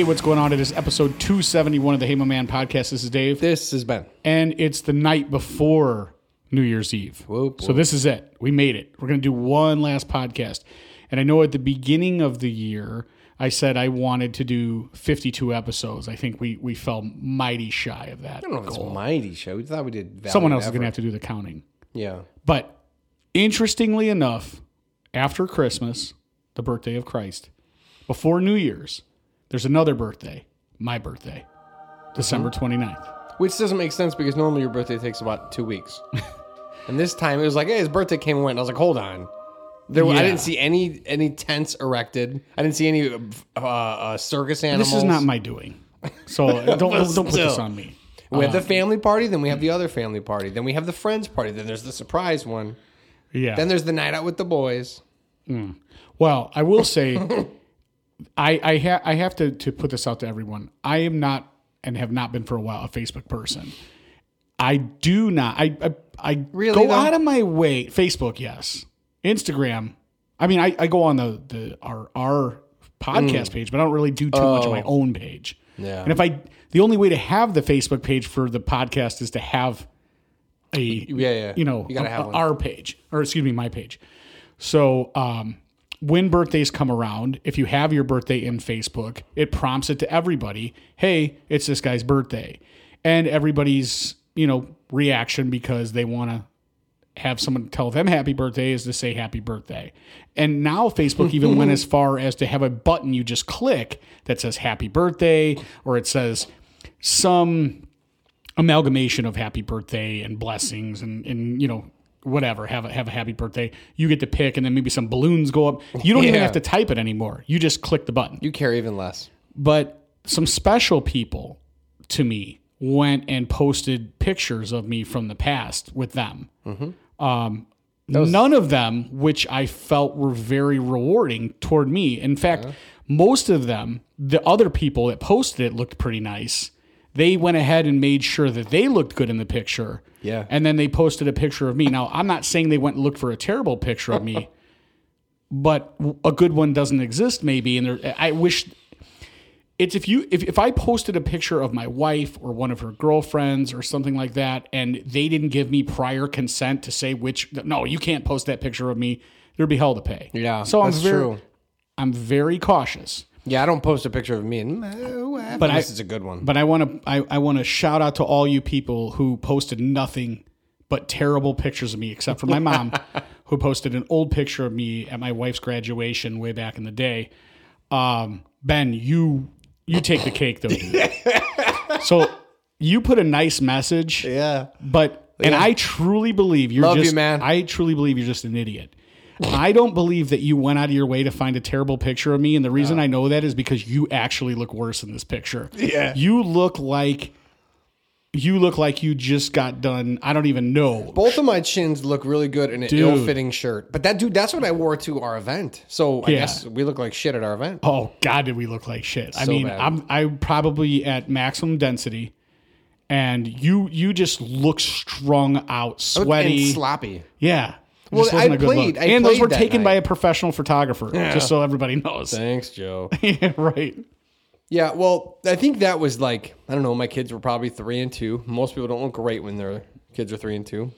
Hey, what's going on? It is episode 271 of the Hey My Man podcast. This is Dave. This is Ben. And it's the night before New Year's Eve. Whoop, So this is it. We made it. We're going to do one last podcast. And I know at the beginning of the year, I said I wanted to do 52 episodes. I think we, we fell mighty shy of that. I don't know if it's mighty shy. We thought we did. Someone else is going to have to do the counting. Yeah. But interestingly enough, after Christmas, the birthday of Christ, before New Year's, there's another birthday, my birthday, December 29th. Which doesn't make sense because normally your birthday takes about two weeks. and this time it was like, hey, his birthday came and went. And I was like, hold on. There, I Yeah. didn't see any any tents erected. I didn't see any uh, uh, circus animals. This is not my doing. So don't, don't, put this still. on me. We have the family party, then we have the other family party, then we have the friends party, then there's the surprise one, Yeah. then there's the night out with the boys. Well, I will say, I I, ha- I have to to put this out to everyone. I am not and have not been for a while a Facebook person. I do not. I I, I Really, go though? out of my way. Facebook, yes. Instagram. I mean, I, I go on the the our our podcast page, but I don't really do too much on my own page. Mm. Yeah. And if I, the only way to have the Facebook page for the podcast is to have a Yeah, yeah. you know, You gotta a- have one. our page, or excuse me, my page. So, um, when birthdays come around, if you have your birthday in Facebook, it prompts it to everybody, hey, it's this guy's birthday. And everybody's, you know, reaction because they want to have someone tell them happy birthday is to say happy birthday. And now Facebook even went as far as to have a button you just click that says happy birthday or it says some amalgamation of happy birthday and blessings and, and you know whatever have a have a happy birthday you get to pick and then maybe some balloons go up you don't even have to type it anymore you just click the button You care even less. but some special people to me went and posted pictures of me from the past with them. Um, none of them, which I felt were very rewarding toward me. In fact, most of them, the other people that posted it looked pretty nice. They went ahead and made sure that they looked good in the picture. Yeah. And then they posted a picture of me. Now, I'm not saying they went and looked for a terrible picture of me, but a good one doesn't exist maybe. And there, I wish it's if you if, if I posted a picture of my wife or one of her girlfriends or something like that, and they didn't give me prior consent to say which no, you can't post that picture of me, there'd be hell to pay. Yeah, So I'm very true. I'm very cautious. Yeah, I don't post a picture of me and uh, But I- this is a good one. But I want to I, I want to shout out to all you people who posted nothing but terrible pictures of me, except for my mom, who posted an old picture of me at my wife's graduation way back in the day. Um, ben, you you take the cake though. so you put a nice message, yeah. but and I truly believe you're Love you, just man. I truly believe you're just an idiot. I don't believe that you went out of your way to find a terrible picture of me, and the reason I know that is because you actually look worse in this picture. Yeah. you look like you look like you just got done. I don't even know. Both of my chins look really good in an Dude. ill-fitting shirt. But that dude, that's what I wore to our event. So I Yeah. guess we look like shit at our event. Oh God, did we look like shit? I mean, bad. I'm I'm probably at maximum density, and you you just look strung out, sweaty. and sloppy. yeah. It Well, I played-. I and those were taken by a professional photographer, just so everybody knows. Thanks, Joe. yeah, right. yeah, well, I think that was like I don't know. My kids were probably three and two. Most people don't look great when their kids are three and two.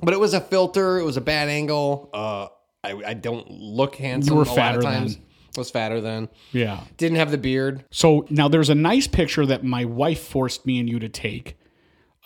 But it was a filter. It was a bad angle. Uh, I, I don't look handsome. You were a lot fatter of times. then. Was fatter then. Yeah. Didn't have the beard. So now there's a nice picture that my wife forced me and you to take.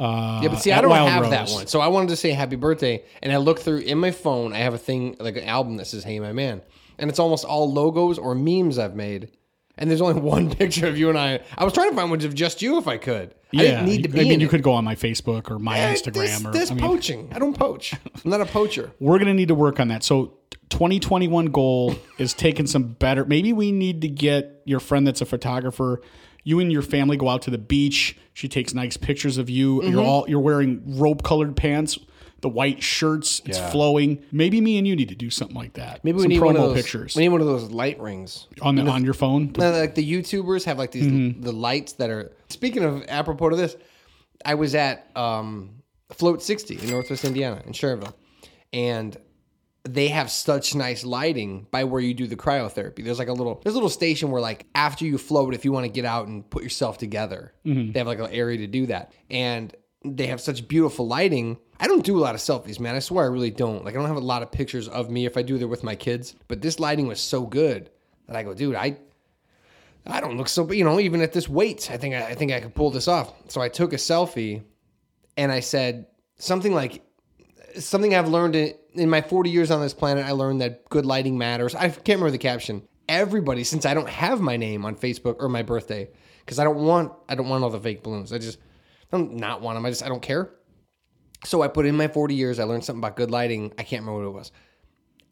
Yeah, but see, I don't Wild have that one. So I wanted to say happy birthday, and I looked through in my phone. I have a thing like an album that says "Hey, my man," and it's almost all logos or memes I've made. And there's only one picture of you and I. I was trying to find one of just you if I could. I didn't need to be. I mean, you it. could go on my Facebook or my Eh, Instagram This, or this I mean, poaching. I don't poach. I'm not a poacher. we're gonna need to work on that. So 2021 goal is taking some better. Maybe we need to get your friend that's a photographer. You and your family go out to the beach. She takes nice pictures of you. Mm-hmm. You're all you're wearing rope colored pants, the white shirts. It's Yeah. flowing. Maybe me and you need to do something like that. Maybe some we need promo one of those pictures We need one of those light rings. on the, on your phone. Now, like the YouTubers have like these Mm-hmm. the lights that are. Speaking of apropos to this, I was at um, Float 60 in Northwest Indiana in Schererville, and they have such nice lighting by where you do the cryotherapy. There's like a little there's a little station where like after you float, if you want to get out and put yourself together, mm-hmm. they have like an area to do that. And they have such beautiful lighting. I don't do a lot of selfies, man. I swear I really don't. Like I don't have a lot of pictures of me if I do they're with my kids. But this lighting was so good that I go, dude, I I don't look so you know, even at this weight, I think I, I think I could pull this off. So I took a selfie and I said something like something I've learned in, in my 40 years on this planet. I learned that good lighting matters. I can't remember the caption. Everybody, since I don't have my name on Facebook or my birthday, because I don't want I don't want all the fake balloons. I just I don't not want them. I just I don't care. So I put in my 40 years. I learned something about good lighting. I can't remember what it was.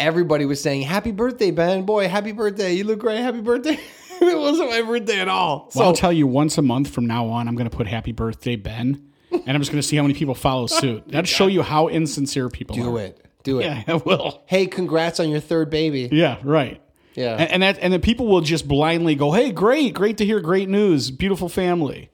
Everybody was saying, "Happy birthday, Ben! Boy, happy birthday! You look great! Happy birthday!" it wasn't my birthday at all. So Well, I'll tell you once a month from now on, I'm going to put happy birthday, Ben. And I'm just going to see how many people follow suit. That'll show you how insincere people do are. it, do it. Yeah, I will. Hey, congrats on your third baby. Yeah, right. Yeah. And, and that and then people will just blindly go, "Hey, great, great to hear, great news, beautiful family."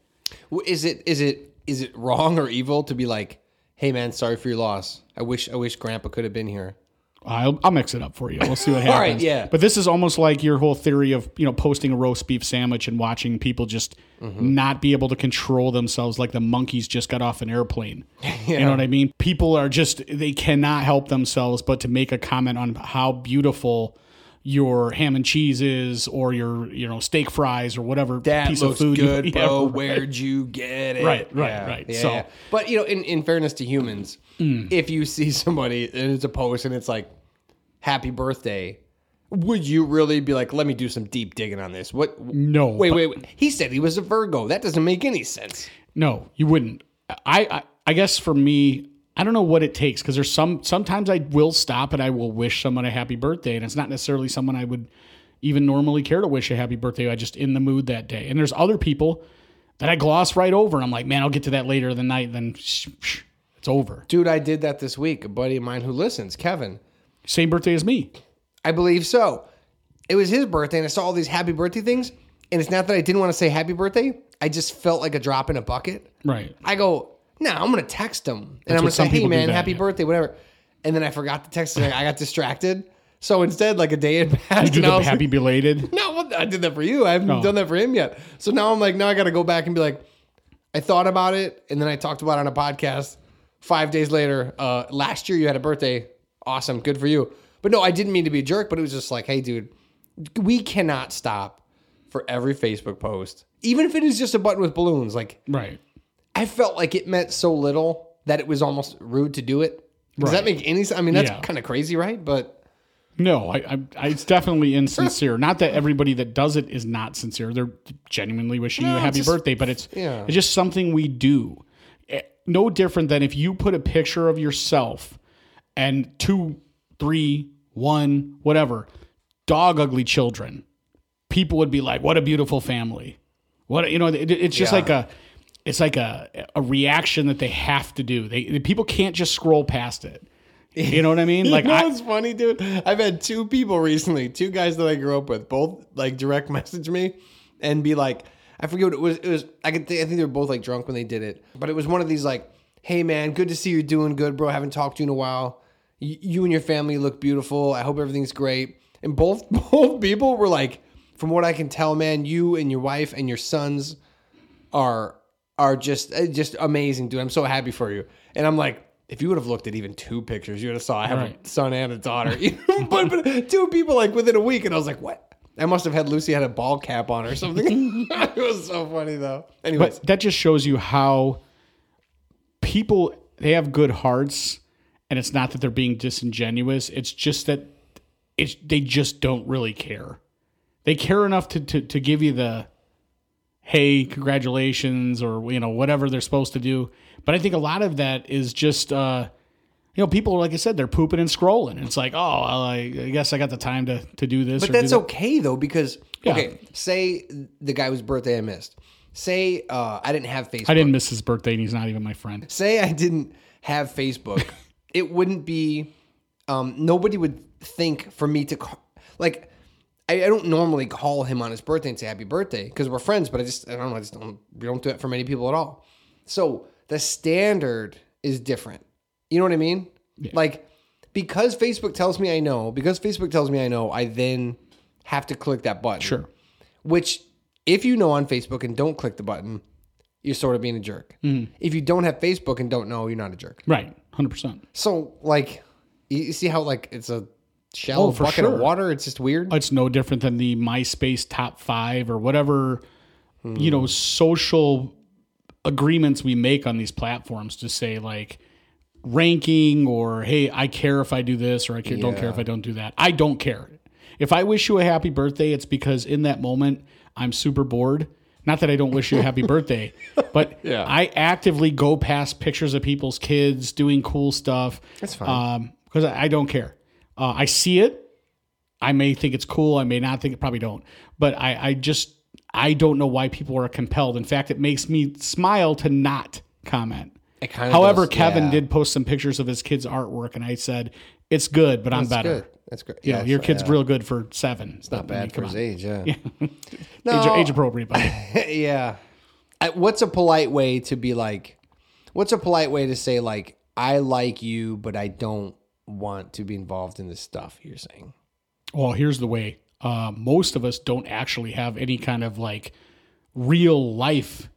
Is it is it is it wrong or evil to be like, "Hey man, sorry for your loss. I wish I wish grandpa could have been here." I'll, I'll mix it up for you. We'll see what happens. All right, yeah. But this is almost like your whole theory of you know posting a roast beef sandwich and watching people just Mm-hmm. not be able to control themselves like the monkeys just got off an airplane. You know what I mean? People are just they cannot help themselves but to make a comment on how beautiful your ham and cheeses or your you know steak fries or whatever That piece looks of food you- good, Yeah, bro. right. Where'd you get it? Right, right, right. Yeah, So- yeah. but you know, in, in fairness to humans, Mm. if you see somebody and it's a post and it's like, "Happy birthday," would you really be like, "Let me do some deep digging on this"? What? No, Wait, but- wait, wait. He said he was a Virgo. That doesn't make any sense. No, you wouldn't. I, I I guess for me, I don't know what it takes because there's some sometimes I will stop and I will wish someone a happy birthday, and it's not necessarily someone I would even normally care to wish a happy birthday. I just in the mood that day, and there's other people that I gloss right over, and I'm like, man, I'll get to that later in the night. Then sh- sh- it's over. Dude, I did that this week. A buddy of mine who listens, Kevin. Same birthday as me. I believe so. It was his birthday, and I saw all these happy birthday things. And it's not that I didn't want to say happy birthday. I just felt like a drop in a bucket. Right. I go, no, I'm gonna text him, and I'm gonna say, hey man, that, happy yeah. birthday, whatever. And then I forgot to text. And I got distracted. So instead, like a day had passed. You Do the was happy belated. no, I did that for you. I haven't Oh. done that for him yet. So now I'm like, now I got to go back and be like, I thought about it, and then I talked about it on a podcast. Five days later, uh, last year you had a birthday. Awesome, good for you. But no, I didn't mean to be a jerk. But it was just like, hey, dude, we cannot stop for every Facebook post, even if it is just a button with balloons. Like Right. I felt like it meant so little that it was almost rude to do it. Does that make any sense? I mean, that's Yeah. kind of crazy, right? But No, I, I, I, it's definitely insincere. not that everybody that does it is not sincere. They're genuinely wishing you a happy just- birthday, but it's yeah. it's just something we do. Eh, No different than if you put a picture of yourself and two, three, one, whatever, dog ugly children, people would be like, "What a beautiful family." What you know, it, it's just Yeah. like a, it's like a a reaction that they have to do. They the people can't just scroll past it. You know what I mean? Like you know I, what's funny, dude? I've had two people recently, two guys that I grew up with, both like direct message me and be like, I forget what it was. It was I could think, I think they were both like drunk when they did it, but it was one of these like, "Hey man, good to see you're doing good, bro. I haven't talked to you in a while. You, you and your family look beautiful. I hope everything's great." And both both people were like, "From what I can tell, man, you and your wife and your sons are are just uh, just amazing, dude. I'm so happy for you." And I'm like, if you would have looked at even two pictures, you would have saw I have Right. a son and a daughter. but, but two people like within a week, and I was like, what? I must have had Lucy had a ball cap on or something. it was so funny though. Anyways, But that just shows you how people they have good hearts, and it's not that they're being disingenuous. It's just that it's they just don't really care. They care enough to to, to give you the hey congratulations or you know whatever they're supposed to do. But I think a lot of that is just. uh you know, people like I said, they're pooping and scrolling. It's like, oh, I, I guess I got the time to to do this. but that's that. okay though because Yeah. okay, say the guy whose birthday I missed. Say uh, I didn't have Facebook. I didn't miss his birthday, and he's not even my friend. say I didn't have Facebook, it wouldn't be. Um, nobody would think for me to call, like. I, I don't normally call him on his birthday and say happy birthday because we're friends, but I just I don't know. I just don't we don't do that for many people at all. So the standard is different. You know what I mean? Like because Facebook tells me I know, because Facebook tells me I know, I then have to click that button. Sure. Which, if you know on Facebook and don't click the button, you're sort of being a jerk. Mm-hmm. If you don't have Facebook and don't know, you're not a jerk. Right. Hundred percent. So, like, you see how like it's a shallow Oh, bucket of water. It's just weird. It's no different than the MySpace top five or whatever, you know, social agreements we make on these platforms to say like ranking or hey, I care if I do this or I care, don't care if I don't do that. I don't care. If I wish you a happy birthday, it's because in that moment I'm super bored. Not that I don't wish you a happy birthday, but Yeah. I actively go past pictures of people's kids doing cool stuff. That's fine. Um, because I, I don't care. Uh, I see it. I may think it's cool. I may not think it. Probably don't. But I, I just I don't know why people are compelled. In fact, it makes me smile to not comment. It kind of However, does, Kevin yeah. did post some pictures of his kids' artwork, and I said it's good, but I'm That's better. good. That's good. Yeah, Yeah, your kid's yeah. real good for seven. It's not bad for his age. Yeah. age, no, age appropriate. But yeah. Uh, What's a polite way to be like? What's a polite way to say like I like you, but I don't want to be involved in this stuff? You're saying. well, here's the way. Uh, most of us don't actually have any kind of like real life.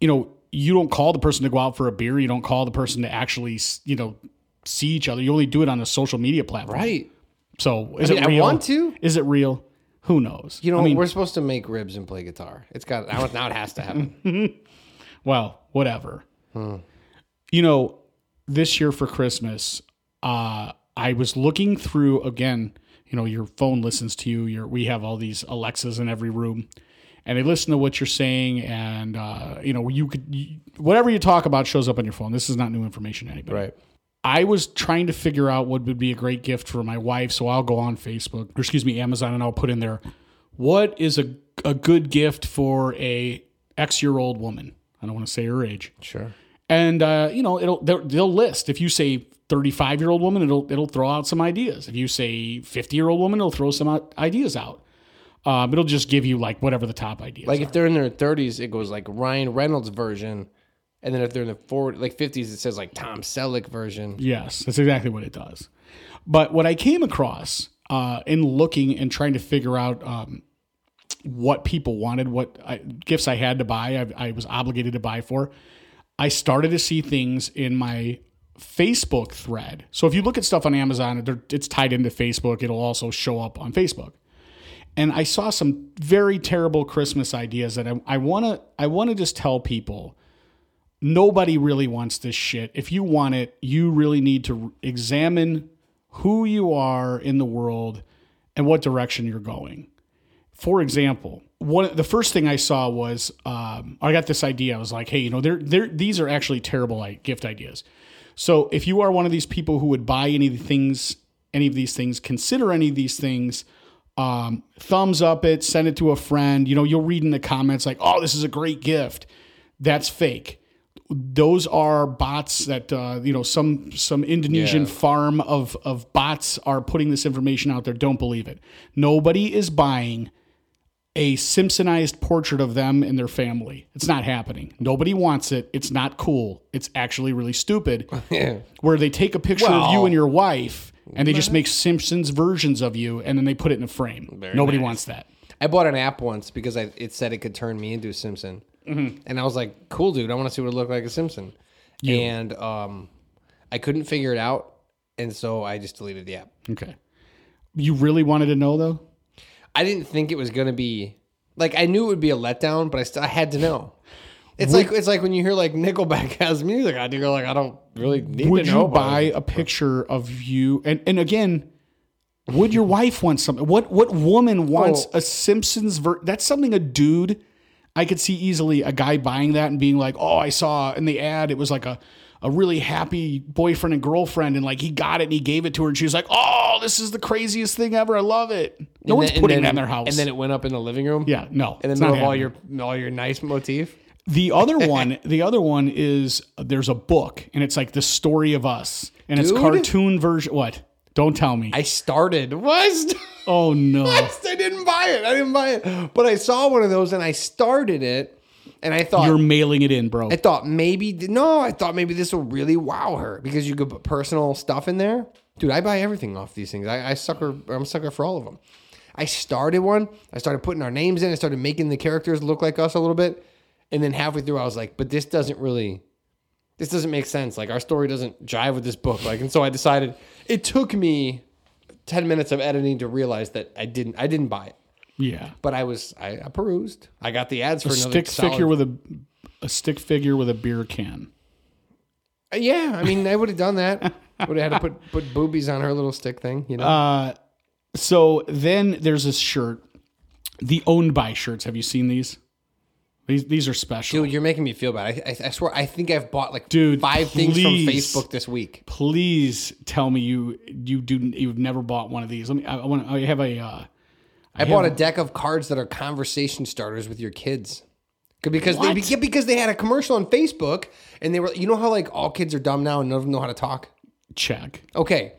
You know, you don't call the person to go out for a beer. You don't call the person to actually, you know, see each other. You only do it on a social media platform. Right. So is I mean, it I real? want to. Is it real? Who knows? You know, I mean, we're supposed to make ribs and play guitar. It's got now. Now it has to happen. well, whatever. Hmm. You know, this year for Christmas, uh, I was looking through again. You know, your phone listens to you. Your we have all these Alexas in every room, and they listen to what you're saying. And uh, you know, you could you, whatever you talk about shows up on your phone. This is not new information to anybody. right. I was trying to figure out what would be a great gift for my wife, so I'll go on Facebook or excuse me, Amazon, and I'll put in there what is a a good gift for a X year old woman. I don't want to say her age, Sure. and uh, you know it'll they'll, they'll list if you say. 35 year old woman it'll it'll throw out some ideas if you say 50 year old woman it'll throw some ideas out um, it'll just give you like whatever the top ideas Like are. if they're in their 30s, it goes like Ryan Reynolds version, and then if they're in the 40, like 50s, it says like Tom Selleck version. Yes, that's exactly what it does. But what I came across uh, in looking and trying to figure out um, what people wanted, what I, gifts I had to buy, I, I was obligated to buy for, I started to see things in my Facebook thread. So if you look at stuff on Amazon, it's tied into Facebook. It'll also show up on Facebook. And I saw some very terrible Christmas ideas that I, I want to I want to just tell people nobody really wants this shit. If you want it, you really need to examine who you are in the world and what direction you're going. For example, one the first thing I saw was um, I got this idea. I was like, hey, you know, they're, they're, these are actually terrible like, gift ideas. So if you are one of these people who would buy any of the things, any of these things, consider any of these things. Um, thumbs up it, send it to a friend. You know, you'll read in the comments like, "Oh, this is a great gift." That's fake those are bots that uh, you know some some Indonesian Yeah. farm of of bots are putting this information out there. Don't believe it. Nobody is buying a Simpsonized portrait of them and their family. It's not happening. Nobody wants it. It's not cool. It's actually really stupid. Yeah. Where they take a picture of you and your wife and they just make Simpsons versions of you and then they put it in a frame. Nobody nice. wants that. I bought an app once because I, it said it could turn me into a Simpson, Mm-hmm. and I was like, "Cool, dude! I want to see what it looked like a Simpson." And um, I couldn't figure it out, and so I just deleted the app. Okay. You really wanted to know though? I didn't think it was gonna be like I knew it would be a letdown, but I still I had to know. It's like it's like when you hear like Nickelback has music, I do go like I don't really need would to know. you buy it. a picture of you and and again would your wife want something what what woman wants Oh. a simpsons ver- that's something a dude i could see easily a guy buying that and being like oh i saw in the ad it was like a a really happy boyfriend and girlfriend and like he got it and he gave it to her and she was like oh this is the craziest thing ever i love it no And one's then- putting then- that in their house and then it went up in the living room. yeah no And the it's not all your all your nice motif. The other one, the other one is there's a book and it's like the story of us and it's cartoon version. What? Don't tell me. I started. What? oh no. I didn't buy it. I didn't buy it. But I saw one of those and I started it. And I thought You're mailing it in, bro. I thought maybe no, I thought maybe this will really wow her because you could put personal stuff in there. Dude, I buy everything off these things. I, I sucker I'm a sucker for all of them. I started one. I started putting our names in. I started making the characters look like us a little bit. And then halfway through I was like, but this doesn't really this doesn't make sense. Like our story doesn't jive with this book. Like and so I decided it took me 10 minutes of editing to realize that I didn't I didn't buy it. Yeah. But I was I, I perused. I got the ads for another Stick solid- figure with a a stick figure with a beer can. Uh, Yeah, I mean, I would have done that. Would have had to put put boobies on her little stick thing, you know. Uh, so then there's this shirt, the owned by shirts. Have you seen these? These these are special. Dude, you're making me feel bad. I, I, I swear, I think I've bought like Dude, five things from. Facebook this week. Please tell me you you do you've never bought one of these. Let me. I, I want. I have a. Uh, I bought a deck of cards that are conversation starters with your kids. Because they What? yeah, because they had a commercial on Facebook and they were you know how like all kids are dumb now and none of them know how to talk. check. Okay.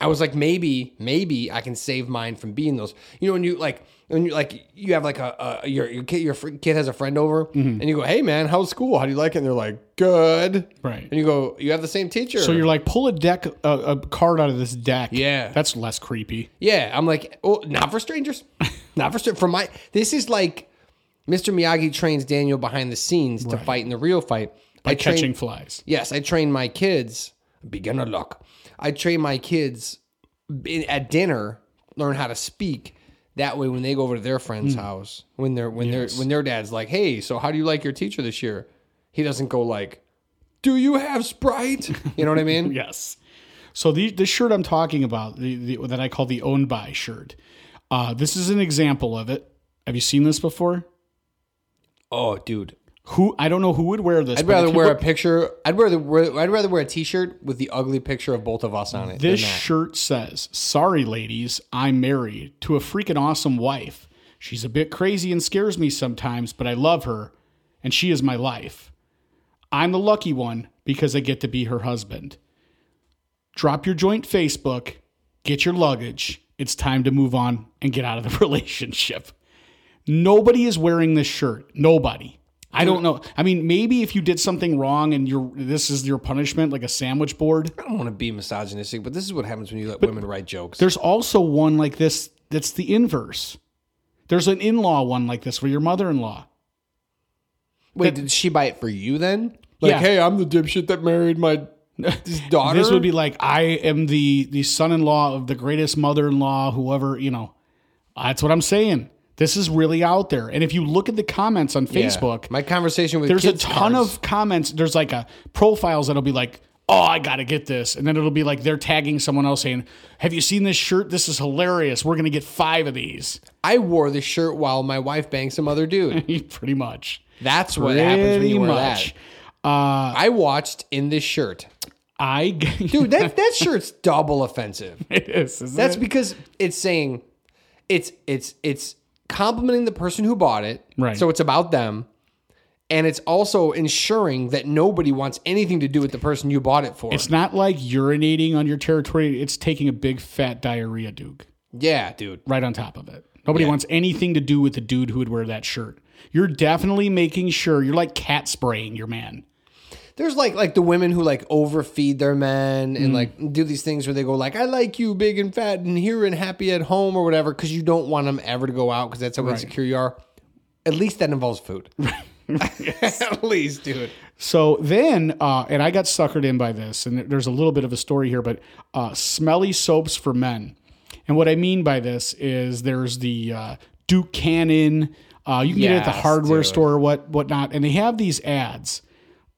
I was like, maybe, maybe I can save mine from being those. You know, when you like, when you like, you have like a, a your your kid, your kid has a friend over, Mm-hmm. and you go, "Hey, man, how's school? How do you like it?" And they're like, "Good." Right. And you go, "You have the same teacher." So you're like pull a deck a, a card out of this deck. Yeah. That's less creepy. yeah. I'm like, oh, not for strangers, not for strangers. For my, this is like, Mr. Miyagi trains Daniel behind the scenes to fight in the real fight By I train- catching flies. Yes, I train my kids. Beginner luck. I train my kids at dinner learn how to speak. That way, when they go over to their friend's Hmm. house, when they're when they're when their dad's like, "Hey, so how do you like your teacher this year?" He doesn't go like, "Do you have Sprite?" You know what I mean? Yes. So the the shirt I'm talking about, the, the that I call the owned by shirt. Uh, this is an example of it. Have you seen this before? Oh, dude, Who I don't know who would wear this. I'd rather wear look- a picture. I'd rather wear. I'd rather wear a T-shirt with the ugly picture of both of us on it. This shirt says, Sorry, ladies, I'm married to a freaking awesome wife. She's a bit crazy and scares me sometimes, but I love her, and she is my life. I'm the lucky one because I get to be her husband. Drop your joint Facebook, get your luggage. It's time to move on and get out of the relationship. Nobody is wearing this shirt. Nobody. I don't know. I mean, maybe if you did something wrong and you're this is your punishment, like a sandwich board. I don't want to be misogynistic, but this is what happens when you let women write jokes. There's also one like this that's the inverse. There's an in-law one like this for your mother-in-law. Wait, did she buy it for you then? Like, Yeah. hey, I'm the dipshit that married my this daughter. This would be like I am the the son-in-law of the greatest mother-in-law, whoever, you know. That's what I'm saying. This is really out there. And if you look at the comments on Yeah. Facebook, My conversation with there's a ton cards. of comments. There's like a profiles that'll be like, "Oh, I got to get this." And then it'll be like they're tagging someone else saying, "Have you seen this shirt? This is hilarious. We're going to get 5 of these." I wore this shirt while my wife banged some other dude. Pretty much. That's what happens when you wear much. that. Uh, I watched in this shirt, I dude. That that shirt's double offensive. it is. isn't That's it? because it's saying, it's it's it's complimenting the person who bought it. Right. So it's about them. And it's also ensuring that nobody wants anything to do with the person you bought it for. It's not like urinating on your territory. It's taking a big fat diarrhea, Duke, yeah, dude. right on top of it. Nobody wants anything to do with the dude who would wear that shirt. You're definitely making sure you're like cat spraying your man. There's like like the women who like overfeed their men and like do these things where they go like I like you big and fat and here and happy at home or whatever because you don't want them ever to go out because that's how insecure you are. At least that involves food. At least, dude. So then, uh, and I got suckered in by this, and there's a little bit of a story here, but uh, smelly soaps for men. And what I mean by this is there's the uh, Duke Cannon. Uh, you can get it at the hardware dude. store or what whatnot, and they have these ads.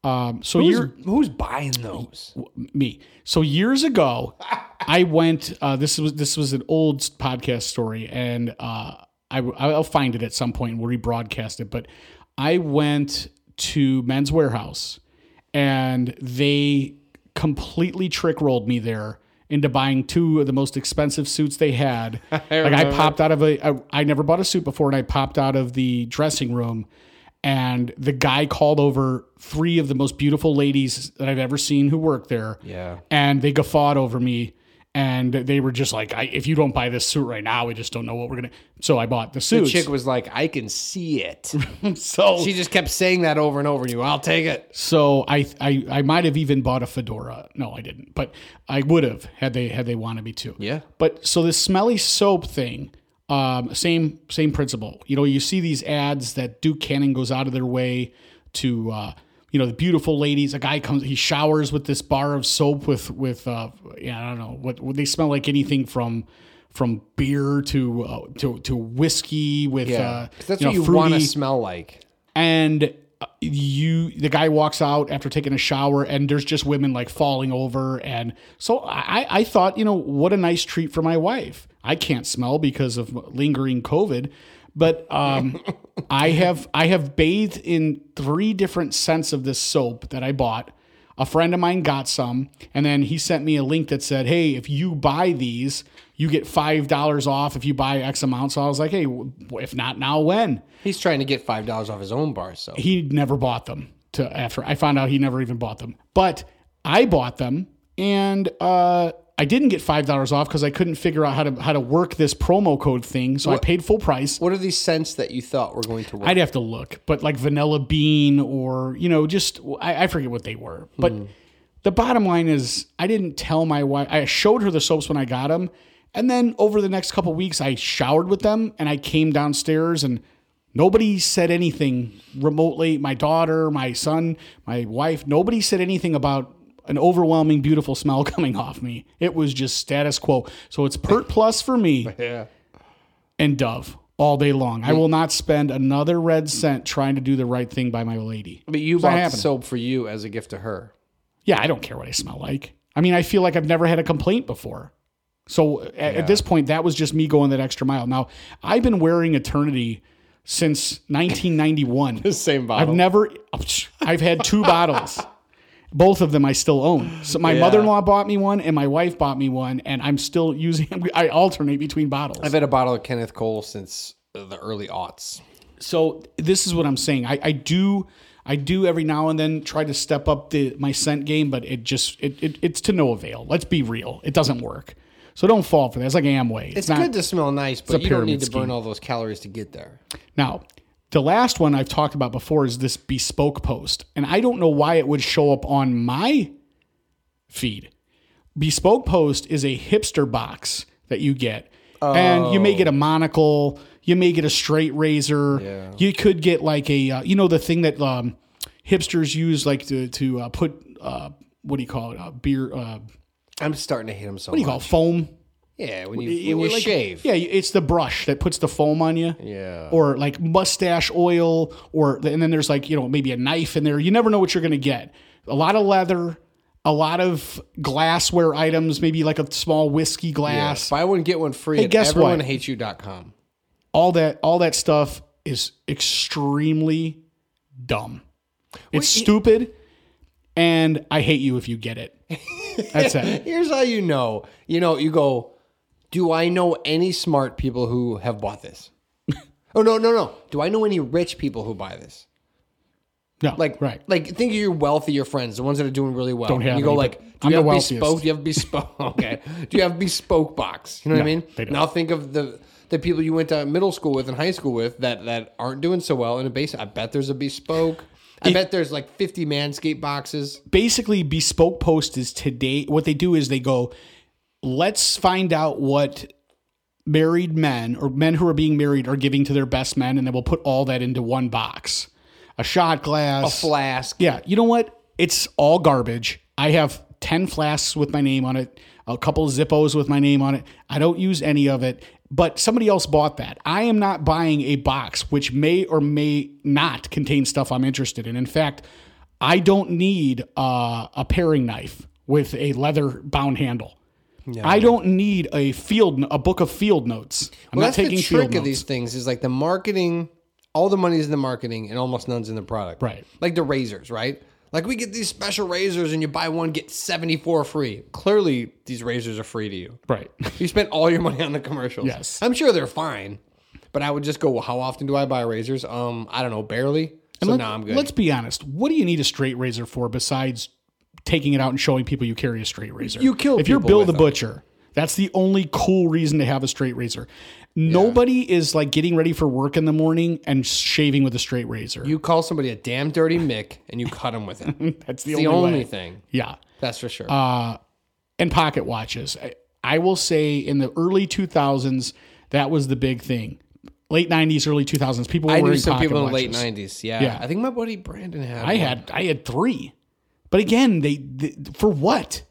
Um, so Who's, you're who's buying those? me. So years ago, I went. Uh, this was this was an old podcast story, and uh, I I'll find it at some point and we'll rebroadcast it. But I went to Men's Wearhouse, and they completely trick rolled me there into buying two of the most expensive suits they had. like I popped out of a. I, I never bought a suit before, and I popped out of the dressing room. And the guy called over three of the most beautiful ladies that I've ever seen who work there Yeah. and they guffawed over me And they were just like, I, if you don't buy this suit right now, we just don't know what we're gonna. So I bought the suit. The chick was like, I can see it. so she just kept saying that over and over. And you, I'll take it. So I I I might have even bought a fedora. No, I didn't, but I would have had they had they wanted me to. Yeah. But so this smelly soap thing, um, same same principle. You know, you see these ads that Duke Cannon goes out of their way to. Uh, you know the beautiful ladies. A guy comes, he showers with this bar of soap with with uh, yeah, I don't know what, what they smell like anything from from beer to uh, to to whiskey with uh, 'Cause that's you know, what you want to smell like. and uh, you the guy walks out after taking a shower and there's just women like falling over and so i i thought you know what a nice treat for my wife i can't smell because of lingering covid but um i have i have bathed in three different scents of this soap that i bought a friend of mine got some and then he sent me a link that said hey if you buy these you get five dollars off if you buy x amount so i was like hey if not now when He's trying to get five dollars off his own bar. So he never bought them to after I found out he never even bought them. But I bought them and uh I didn't get five dollars off because I couldn't figure out how to how to work this promo code thing. So I paid full price. what are these scents that you thought were going to work? I'd have to look, but like vanilla bean or you know, just I, I forget what they were. But hmm. the bottom line is, I didn't tell my wife. I showed her the soaps when I got them, and then over the next couple weeks, I showered with them, and I came downstairs and nobody said anything remotely. My daughter, my son, my wife, nobody said anything about an overwhelming, beautiful smell coming off me. It was just status quo. So it's Pert Plus for me yeah. and Dove all day long. I will not spend another red cent trying to do the right thing by my lady. But you It's not bought happening. soap for you as a gift to her. Yeah, I don't care what I smell like. I mean, I feel like I've never had a complaint before. So uh, at, at this point, that was just me going that extra mile. Now, I've been wearing Eternity since 1991. The same bottle. I've never, I've had two bottles. Both of them I still own. So my Yeah. mother-in-law bought me one and my wife bought me one and I'm still using I alternate between bottles. I've had a bottle of Kenneth Cole since the early aughts. so this is what I'm saying. I, I do I do every now and then try to step up the my scent game, but it just it, it it's to no avail. Let's be real. It doesn't work. So don't fall for that. It's like Amway. It's, not good to smell nice, but you don't need to burn all those calories to get there. now the last one I've talked about before is this bespoke post. And I don't know why it would show up on my feed. Bespoke post is a hipster box that you get. And you may get a monocle, you may get a straight razor. Yeah. You could get like a uh, you know the thing that um, hipsters use like to to uh, put uh, what do you call it? Uh, beer uh, I'm starting to hate them so What do you call it? foam? Yeah, when you It- when you like- shave. Yeah, it's the brush that puts the foam on you. Yeah. Or like mustache oil, or and then there's like you know maybe a knife in there. You never know what you're gonna get. A lot of leather, a lot of glassware items, maybe like a small whiskey glass. Buy one get one free. Hey, guess what? everyonehateyou.com. All that all that stuff is extremely dumb. It's stupid, and I hate you if you get it. That's it. Here's how you know. You know, you go, do I know any smart people who have bought this? oh no, no, no. Do I know any rich people who buy this? No, Like, right. Like, think of your wealthier friends, the ones that are doing really well. Don't have And you go any, like, do I'm you have bespoke? Do you have bespoke? Okay. do you have bespoke box? You know what I mean? they don't. Now think of the the people you went to middle school with and high school with that that aren't doing so well in a base. I bet there's a bespoke. I bet there's like 50 Manscaped boxes. basically bespoke post is today what they do is they go let's find out what married men or men who are being married are giving to their best men and then we'll put all that into one box. A shot glass. A Flask. yeah you know what? It's all garbage. I have 10 flasks with my name on it a couple of zippos with my name on it. I don't use any of it but somebody else bought that. I am not buying a box which may or may not contain stuff i'm interested in. In fact i don't need uh, a paring knife with a leather bound handle I don't need a field a book of field notes. I'm Well, not that's taking the field trick notes. of these things is like the marketing, all the money's in the marketing and almost none's in the product. Right. Like the razors, right? Like we get these special razors and you buy one, get 74 free. Clearly, these razors are free to you. right. You spent all your money on the commercials. Yes. I'm sure they're fine. But I would just go, well, how often do I buy razors? Um, I don't know, barely. So Let- now I'm good. Let's be honest. What do you need a straight razor for besides taking it out and showing people you carry a straight razor? You kill If you're Bill the them. Butcher, That's the only cool reason to have a straight razor. Nobody is like getting ready for work in the morning and shaving with a straight razor. You call somebody a damn dirty Mick and you cut him with it. That's the, the only, only thing. Yeah. That's for sure. Uh, and pocket watches. I, I will say in the early 2000s, that was the big thing. Late 90s, early 2000s, people were I knew wearing some pocket people in the late '90s. Yeah. Yeah. I think my buddy Brandon had. I one. had I had three, but again, they, they for what?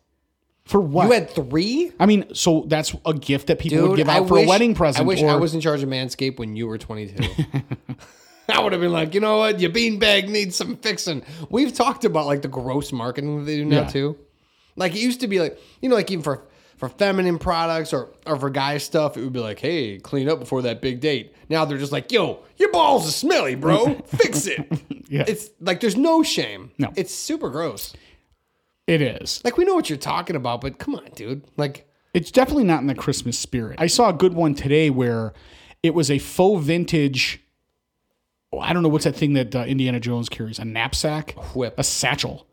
For what? You had three. I mean, so that's a gift that people would Dude, give I out for wish, a wedding present. I wish or, I was in charge of Manscaped when you were 22. I would have been like, you know what, your beanbag needs some fixing. We've talked about like the gross marketing that they do now Yeah. too. Like it used to be like, you know, like even for for feminine products or or for guy stuff, it would be like, hey, clean up before that big date. Now they're just like, yo, your balls are smelly, bro. Fix it. Yeah. It's like there's no shame. No. It's super gross. It is. Like we know what you're talking about, but come on, dude. Like It's definitely not in the Christmas spirit. I saw a good one today where it was a faux vintage. oh, I don't know what's that thing that uh, Indiana Jones carries? A knapsack, whip. a satchel.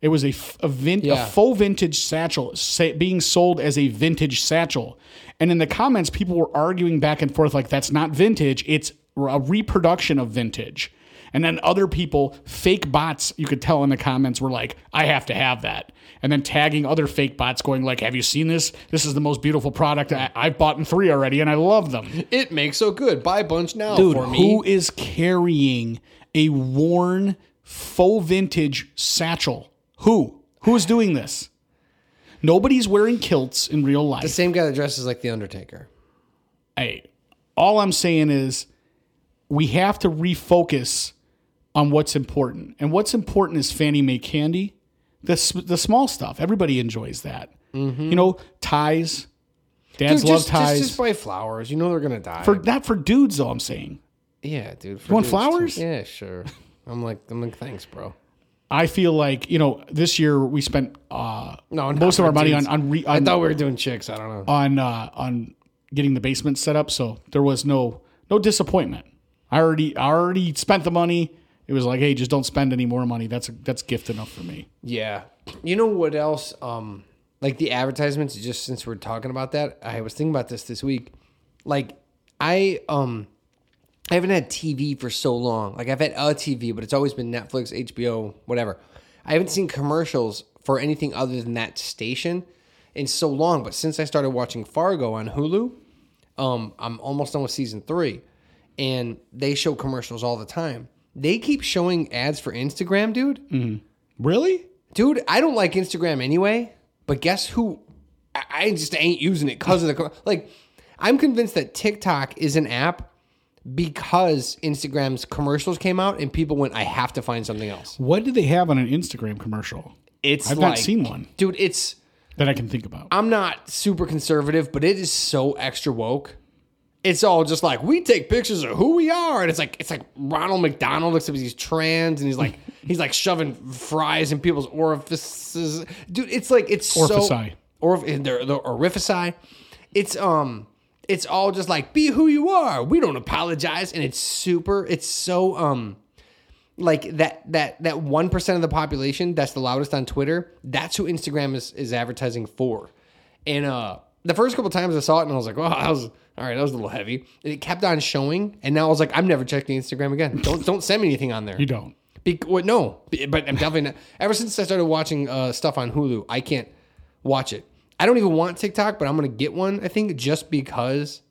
It was a a, vin- Yeah. a full vintage satchel sa- being sold as a vintage satchel, and in the comments, people were arguing back and forth like that's not vintage; it's a reproduction of vintage. And then other people, fake bots, you could tell in the comments, were like, "I have to have that," and then tagging other fake bots, going like, "Have you seen this? This is the most beautiful product I- I've bought in three already, and I love them." it makes so good. Buy a bunch now Dude, for me. who is carrying a worn faux vintage satchel? Who? Who is doing this? Nobody's wearing kilts in real life. the same guy that dresses like the Undertaker. Hey, all I'm saying is we have to refocus on what's important. And what's important is Fannie May candy, the, the small stuff. Everybody enjoys that. Mm-hmm. You know, ties. Dads Dude, love just, ties. Just, just buy flowers. You know they're gonna die. for not for dudes though, I'm saying. yeah, dude. For want flowers? too. Yeah, sure. I'm like, I'm like, thanks, bro. I feel like, you know, this year we spent uh No, most of our money on on, re, I thought we were doing chicks. I don't know. on uh, on getting the basement set up, so there was no no disappointment. I already I already spent the money. It was like, hey, just don't spend any more money. That's that's gift enough for me. Yeah. You know what else? Um, like the advertisements. Just since we're talking about that, I was thinking about this this week. Like, I um, I haven't had TV for so long. Like I've had a TV, but it's always been Netflix, HBO, whatever. I haven't seen commercials for anything other than that station in so long. But since I started watching Fargo on Hulu, um, I'm almost done with season three, and they show commercials all the time. They keep showing ads for Instagram, dude. Mm. Really? Dude, I don't like Instagram anyway, but guess who? I- I just ain't using it because of the like. I'm convinced that TikTok is an app because Instagram's commercials came out and people went, "I have to find something else." What did they have on an Instagram commercial It's I've like, not seen one dude. It's that I can think about? I'm not super conservative, but it is so extra woke. It's all just like we take pictures of who we are, and it's like it's like Ronald McDonald except he's trans and he's like he's like shoving fries in people's orifices. Dude, it's like it's Orifici. so or the, the orifici. It's um it's all just like be who you are. We don't apologize, and it's super. It's so um like that that that one percent of the population that's the loudest on Twitter. That's who Instagram is is advertising for. And uh the first couple times I saw it, and I was like, "Oh, that was all right. That was a little heavy." And it kept on showing, and now I was like, "I'm never checking Instagram again. Don't don't send me anything on there." You don't. Be- well, no, but I'm definitely not. Ever since I started watching uh, stuff on Hulu, I can't watch it. I don't even want TikTok, but I'm gonna get one. I think just because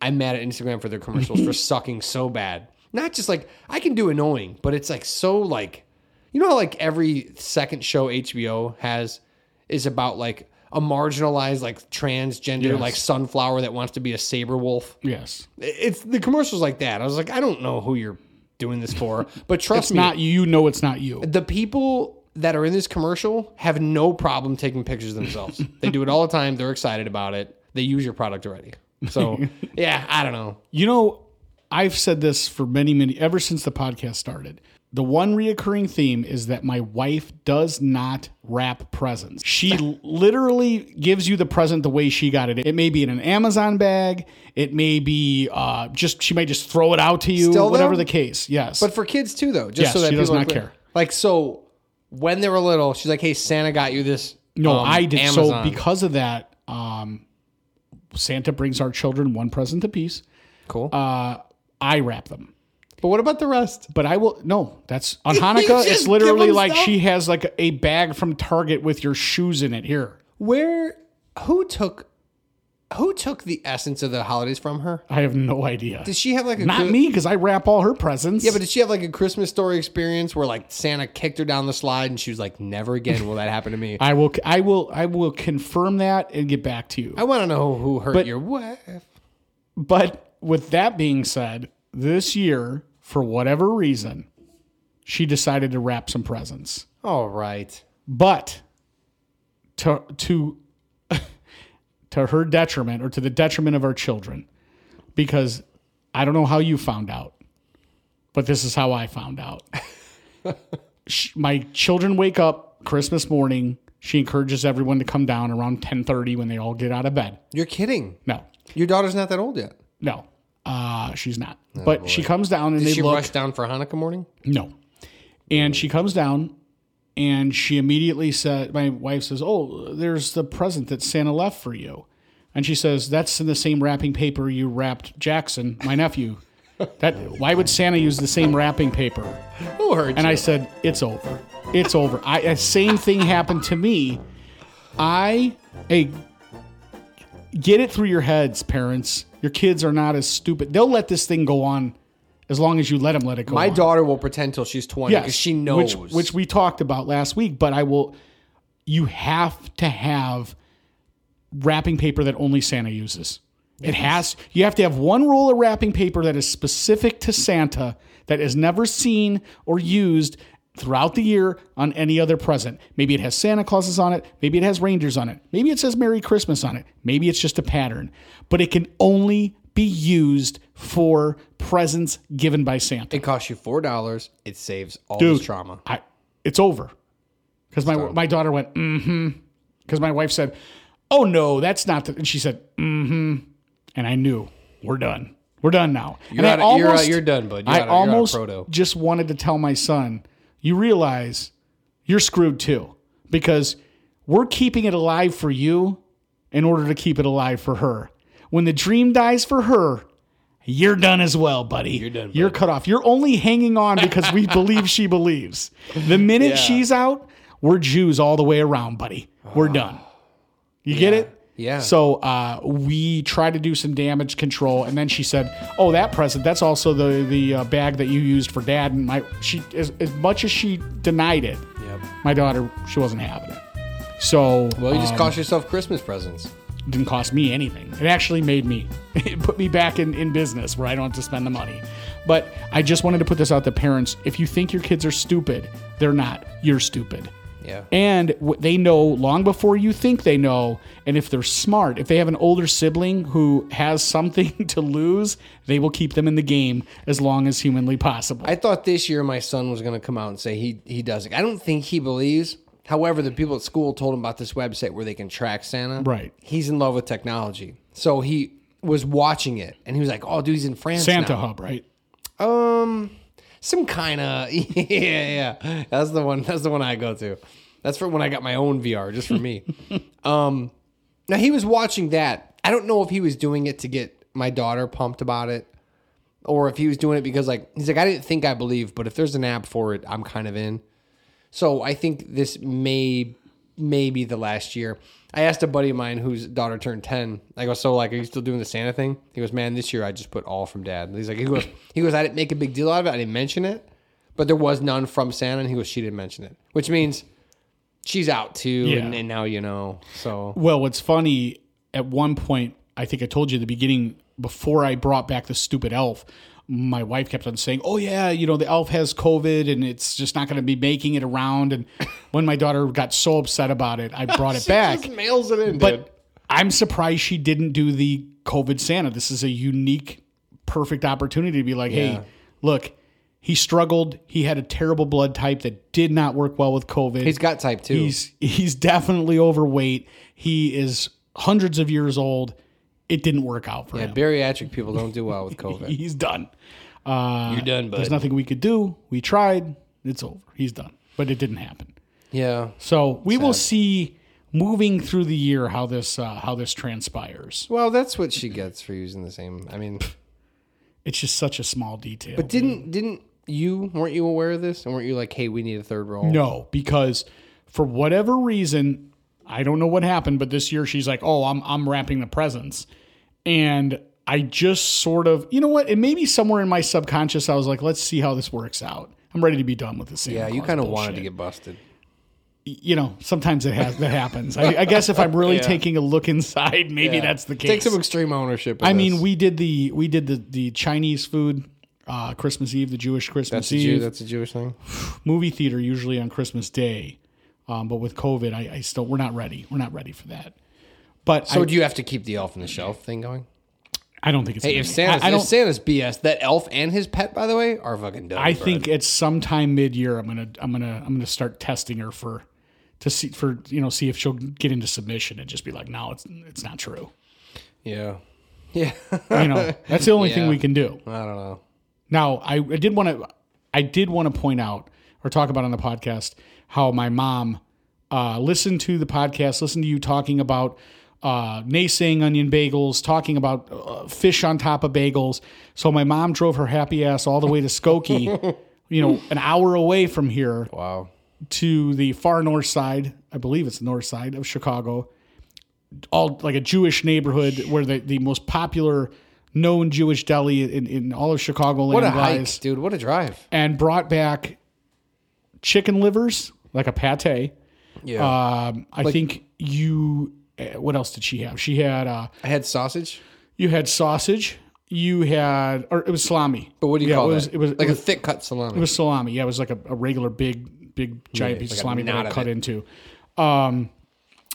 I'm mad at Instagram for their commercials for sucking so bad. Not just like I can do annoying, but it's like so like you know how like every second show HBO has is about like a marginalized like transgender Yes. like sunflower that wants to be a saber wolf. Yes. It's the commercials like that. I was like, I don't know who you're doing this for, but trust It's me, not you. Know it's not you. the people that are in this commercial have no problem taking pictures themselves. they do it all the time. They're excited about it. They use your product already. So yeah, I don't know. You know, I've said this for many, many, ever since the podcast started. The one reoccurring theme is that my wife does not wrap presents. She literally gives you the present the way she got it. It may be in an Amazon bag. It may be uh, just, she may just throw it out to you, Still, whatever though? the case. Yes. But for kids too, though, just Yes, so that she does not care. Like so, when they were little, she's like, "Hey, Santa got you this." no, um, I did. Amazon. So because of that, um, Santa brings our children one present apiece. Cool. Uh, I wrap them. but what about the rest? But I will no. That's on Hanukkah. It's literally like stuff? she has like a bag from Target with your shoes in it. Here, Where? Who took? Who took the essence of the holidays from her? I have no idea. Did she have like a Not me because I wrap all her presents. Yeah, but did she have like a Christmas story experience where like Santa kicked her down the slide and she was like, "Never again will that happen to me." I will. I will. I will confirm that and get back to you. I want to know who hurt your wife. But with that being said, this year, for whatever reason, she decided to wrap some presents. All right. But to to to her detriment or to the detriment of our children, because I don't know how you found out, but this is how I found out. My children wake up Christmas morning. She encourages everyone to come down around 10:30 when they all get out of bed. You're kidding. No, Your daughter's not that old yet. no, uh, she's not. but she comes down and Did they she look. rush down for Hanukkah morning? No. And she comes down and she immediately said, My wife says, Oh, there's the present that Santa left for you. And she says, That's in the same wrapping paper you wrapped Jackson, my nephew. That why would Santa use the same wrapping paper? Who hurt And you? I said, It's over. It's over. I same thing happened to me. I hey get it through your heads, parents. Your kids are not as stupid. They'll let this thing go on as long as you let him let it go My on. daughter will pretend till she's 20 because she knows. Which, which we talked about last week, but I will. You have to have wrapping paper that only Santa uses. It has. You have to have one roll of wrapping paper that is specific to Santa that is never seen or used throughout the year on any other present. Maybe it has Santa Clauses on it. Maybe it has reindeers on it. Maybe it says Merry Christmas on it. Maybe it's just a pattern. But it can only be used for presents given by Santa. it costs you $4. It saves all Dude, this trauma. I it's over. Because my my daughter went, mm-hmm. Because my wife said, Oh no, that's not the and she said, mm-hmm. And I knew we're done. We're done now. You're, and out of, you're, out- you're done, bud. You're I out almost just wanted to tell my son, you realize you're screwed too. Because we're keeping it alive for you in order to keep it alive for her. When the dream dies for her, you're done as well, buddy. You're done, You're cut off. You're only hanging on because we believe she believes. The minute Yeah. she's out, we're Jews all the way around, buddy. We're done. You get it? Yeah. So uh, we tried to do some damage control, and then she said, "Oh, that present. That's also the the uh, bag that you used for Dad." And my she as, as much as she denied it, Yep. my daughter she wasn't having it. So Well, you just um, cost yourself Christmas presents. Didn't cost me anything. It actually made me it put me back in, in business where I don't have to spend the money. But I just wanted to put this out to parents. If you think your kids are stupid, they're not. You're stupid. Yeah. And they know long before you think they know. And if they're smart, if they have an older sibling who has something to lose, they will keep them in the game as long as humanly possible. I thought this year my son was going to come out and say he he does it. I don't think he believes. However, the people at school told him about this website where they can track Santa. Right. He's in love with technology, so he was watching it and he was like, "Oh, dude, he's in France Santa now." Hub, right? Um, some kind of yeah, yeah. That's the one. That's the one I go to. That's for when I got my own VR, just for me. um, now he was watching that. I don't know if he was doing it to get my daughter pumped about it, or if he was doing it because like he's like I didn't think I believe, but if there's an app for it, I'm kind of in. So I think this may may be the last year. I asked a buddy of mine whose daughter turned ten. I go, so like, are you still doing the Santa thing? He goes, man, this year I just put all from dad. And He's like, he goes, he goes, I didn't make a big deal out of it. I didn't mention it, but there was none from Santa. And he goes, she didn't mention it, which means she's out too, Yeah. and, and now you know. So Well, what's funny, at one point, I think I told you at the beginning, before I brought back the stupid elf, my wife kept on saying, Oh, yeah, you know, the elf has COVID and it's just not going to be making it around. And when my daughter got so upset about it, I brought it back. just mails it in, But dude. I'm surprised she didn't do the COVID Santa. This is a unique, perfect opportunity to be like, Yeah. hey, look, he struggled. He had a terrible blood type that did not work well with COVID. He's got type two. He's he's definitely overweight. He is hundreds of years old. It didn't work out for him. yeah, him. bariatric people don't do well with COVID. He's done. Uh, You're done, There's nothing we could do. We tried. It's over. He's done. But it didn't happen. Yeah, So we will see moving through the year how this uh, how this transpires. Well, that's what she gets for using the same. I mean, It's just such a small detail. but didn't didn't you weren't you aware of this? And weren't you like, hey, we need a third role? No, because for whatever reason, I don't know what happened, but this year she's like, "Oh, I'm I'm wrapping the presents," and I just sort of, you know what? It may be somewhere in my subconscious. I was like, "Let's see how this works out." I'm ready to be done with this. Santa Yeah, you kind of wanted to get busted. You know, sometimes it has that happens. I, I guess if I'm really Yeah. taking a look inside, maybe Yeah. that's the case. Take some extreme ownership. of I mean, we did the we did the the Chinese food. Uh, Christmas Eve, the Jewish Christmas that's a Eve Jew, that's a Jewish thing. movie theater usually on Christmas Day, um, but with COVID, I, I still we're not ready. We're not ready for that. But So I, do you have to keep the elf on the shelf thing going? I don't think it's. Hey, if Santa's, I, I if. Santa's BS, that elf and his pet, by the way, are fucking done. I think it's sometime mid year. I'm gonna I'm gonna I'm gonna start testing her for to see for you know see if she'll get into submission and just be like, no, it's it's not true. Yeah. Yeah. You know, that's the only thing we can do. I don't know. Now, I, I did want to, I did want to point out or talk about on the podcast how my mom uh, listened to the podcast, listened to you talking about uh, naysaying onion bagels, talking about uh, fish on top of bagels. So my mom drove her happy ass all the way to Skokie, you know, an hour away from here Wow. to the far north side. I believe it's the north side of Chicago. All like a Jewish neighborhood where the, the most popular known Jewish deli in, in all of Chicago. What a lies hike, dude. What a drive. and brought back chicken livers, like a pate. Yeah. Um, I think you. uh, What else did she have? She had. Uh, I had sausage. you had sausage. You had, or it was salami. But what do you yeah, call it was, It was like it a thick cut salami. it was salami. Yeah, it was like a, a regular big, big giant piece of like a salami that I cut it. into. Um,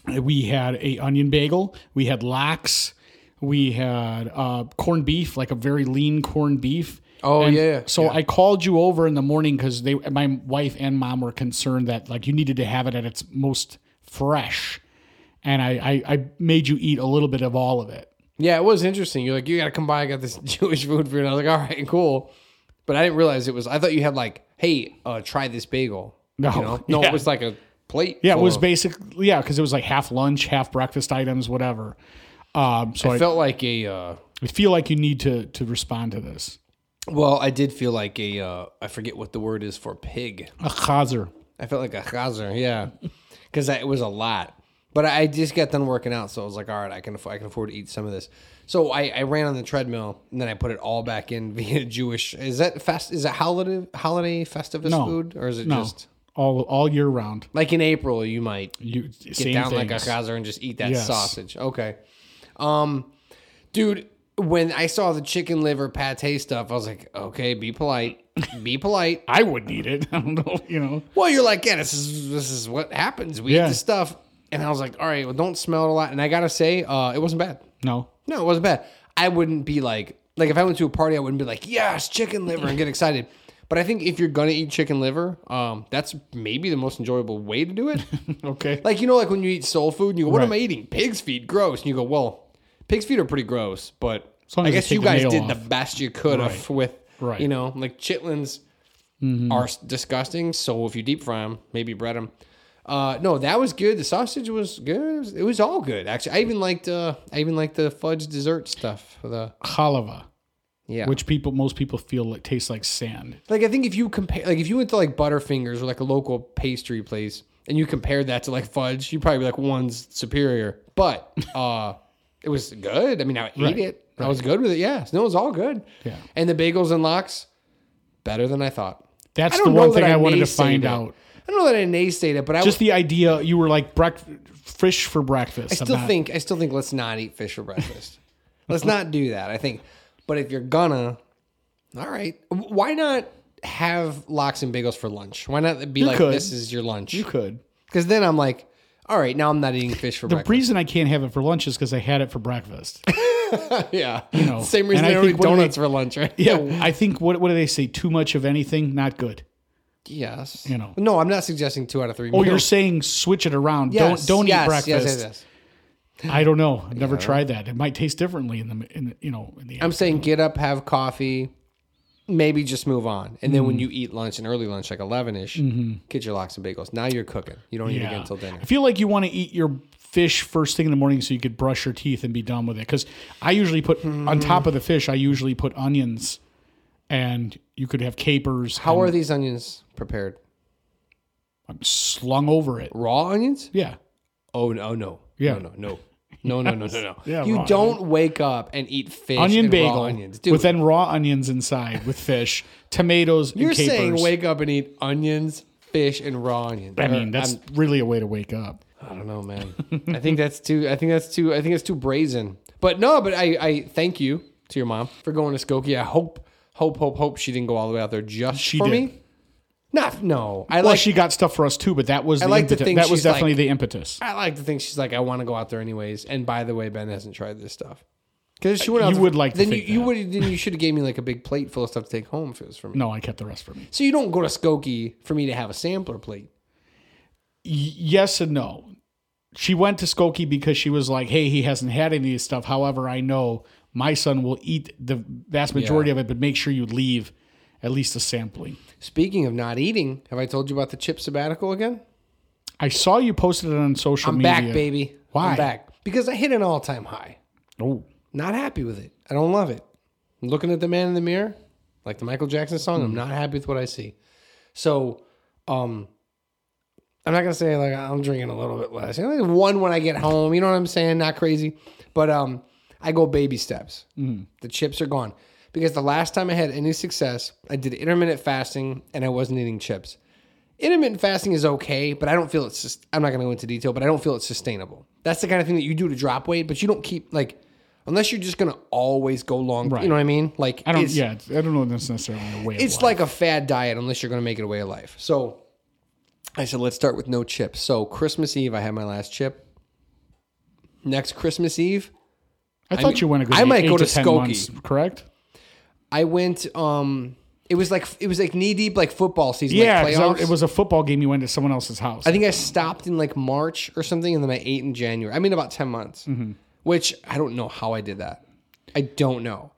we had a onion bagel. We had lox. We had uh, corned beef, like a very lean corned beef. Oh, And yeah, yeah, So I called you over in the morning because they, my wife and mom were concerned that like you needed to have it at its most fresh, and I, I, I made you eat a little bit of all of it. yeah, it was interesting. You're like, you got to come by. I got this Jewish food for you. And I was like, all right, cool. But I didn't realize it was. I thought you had like, hey, uh, try this bagel. No, You know? no, yeah. it was like a plate. Yeah, it was of- basically yeah because it was like half lunch, half breakfast items, whatever. Um, so I, I felt like a. Uh, I feel like you need to to respond to this. Well, I did feel like a. Uh, I forget what the word is for pig. A chazer. I felt like a chazer, yeah, because it was a lot. But I just got done working out, so I was like, all right, I can aff- I can afford to eat some of this. So I, I ran on the treadmill and then I put it all back in via Jewish. Is that fest? Is it holiday holiday festivus No. food or is it No, just all all year round. like in April? You might You get same down like a things. chazer and just eat that Yes. sausage. Okay, um, dude. When I saw the chicken liver pate stuff, I was like, okay, be polite, be polite. I wouldn't eat it. I don't know. You know. Well, you're like, yeah, this is this is what happens. We Yeah. eat this stuff, and I was like, all right, well, don't smell it a lot. And I gotta say, uh, it wasn't bad. No. No, it wasn't bad. I wouldn't be like, like if I went to a party, I wouldn't be like, yes, chicken liver, and get excited. But I think if you're gonna eat chicken liver, um, that's maybe the most enjoyable way to do it. Okay. like you know, like when you eat soul food, and you go, "What am I eating? Pig's feet, gross." And you go, "Well, pig's feet are pretty gross, but I guess you guys did off." the best you could have with, Right. you know, like chitlins are disgusting. So if you deep fry them, maybe bread them. Uh, no, that was good. The sausage was good. It was, it was all good actually. I even liked uh, I even liked the fudge dessert stuff. The Halava, yeah, which people most people feel like tastes like sand. like I think if you compare, like if you went to like Butterfingers or like a local pastry place and you compared that to like fudge, you'd probably be like one's superior. But uh, it was good. I mean, I ate Right, it. I was good with it. Yeah, no, it was all good. Yeah. and the bagels and lox better than I thought. That's I the one thing I, wanted to find it. out. I don't know that I naysayed it, but I Just the idea you were like fish for breakfast. I still think I still think let's not eat fish for breakfast. let's not do that. I think, but if you're gonna, all right, why not have lox and bagels for lunch? Why not be like could. this is your lunch? you could. Because then I'm like, all right, now I'm not eating fish for breakfast. The breakfast. reason I can't have it for lunch is because I had it for breakfast. yeah, You know, same reason I I don't think eat when they- donuts for lunch, right? yeah, I think what what do they say? Too much of anything, not good. Yes. You know. No, I'm not suggesting two out of three. Oh, you're saying switch it around. Yes, don't don't yes, eat breakfast. Yes, yes, yes. I don't know. I've never tried that. It might taste differently in the in the, you know in the I'm saying get up, have coffee. maybe just move on. And then when Mm-hmm. you eat lunch, and early lunch, like 11 ish, get your lox and bagels. Now you're cooking. You don't eat again until dinner. I feel like you want to eat your fish first thing in the morning so you could brush your teeth and be done with it. Because I usually put on hmm. top of the fish, I usually put onions, and you could have capers. How and are these onions prepared? I'm slung over it? Raw onions? Yeah, Oh, no, no. Yeah. No, no, no. No, no, no, no, no. Yeah, you don't wake up and eat fish onion and bagel onions. Dude, with then raw onions inside with fish, tomatoes, you're and capers. saying wake up and eat onions, fish, and raw onions. I mean, that's I'm- really a way to wake up. I don't know, man. I think that's too. I think that's too. I think it's too brazen. But no. But I. I thank you to your mom for going to Skokie. I hope, hope, hope, hope she didn't go all the way out there just She for did. me. Not. No. I Well, like. she got stuff for us too, but that was the like to think That was she's like- definitely the impetus. I like to think she's like, I want to go out there anyways. And by the way, Ben hasn't tried this stuff. Because she went out. You there- would like to then you, you would then you should have gave me like a big plate full of stuff to take home if it was for me. No, I kept the rest for me. So you don't go to Skokie for me to have a sampler plate. Y- yes and no. She went to Skokie because she was like, "Hey, he hasn't had any of this stuff." However, I know my son will eat the vast majority Yeah. of it, but make sure you leave at least a sampling. Speaking of not eating, have I told you about the chip sabbatical again? I saw you posted it on social I'm media. back, baby. Why? I'm back because I hit an all time high. Oh, Not happy with it. I don't love it. I'm looking at the man in the mirror, like the Michael Jackson song. Hmm. I'm not happy with what I see. So, um, I'm not gonna say like I'm drinking a little bit less. You know, like one when I get home. You know what I'm saying? Not crazy, but um, I go baby steps. Hmm. The chips are gone because the last time I had any success, I did intermittent fasting and I wasn't eating chips. Intermittent fasting is okay, but I don't feel it's. Just, I'm not going to go into detail, but I don't feel it's sustainable. That's the kind of thing that you do to drop weight, but you don't keep like, unless you're just going to always go long. Right. You know what I mean? Like I don't. It's, yeah, I don't know if that's necessarily a way. it's like a fad diet unless you're going to make it a way of life. So I said, let's start with no chips. So Christmas Eve, I had my last chip. Next Christmas Eve, I thought you went a good. I might eight go to 10 Skokie. months, correct? I went. um It was like it was like knee deep, like football season. Yeah, like I- it was a football game. You went to someone else's house. I think I stopped in like March or something, and then I ate in January. I mean, about 10 months, which I don't know how I did that. I don't know.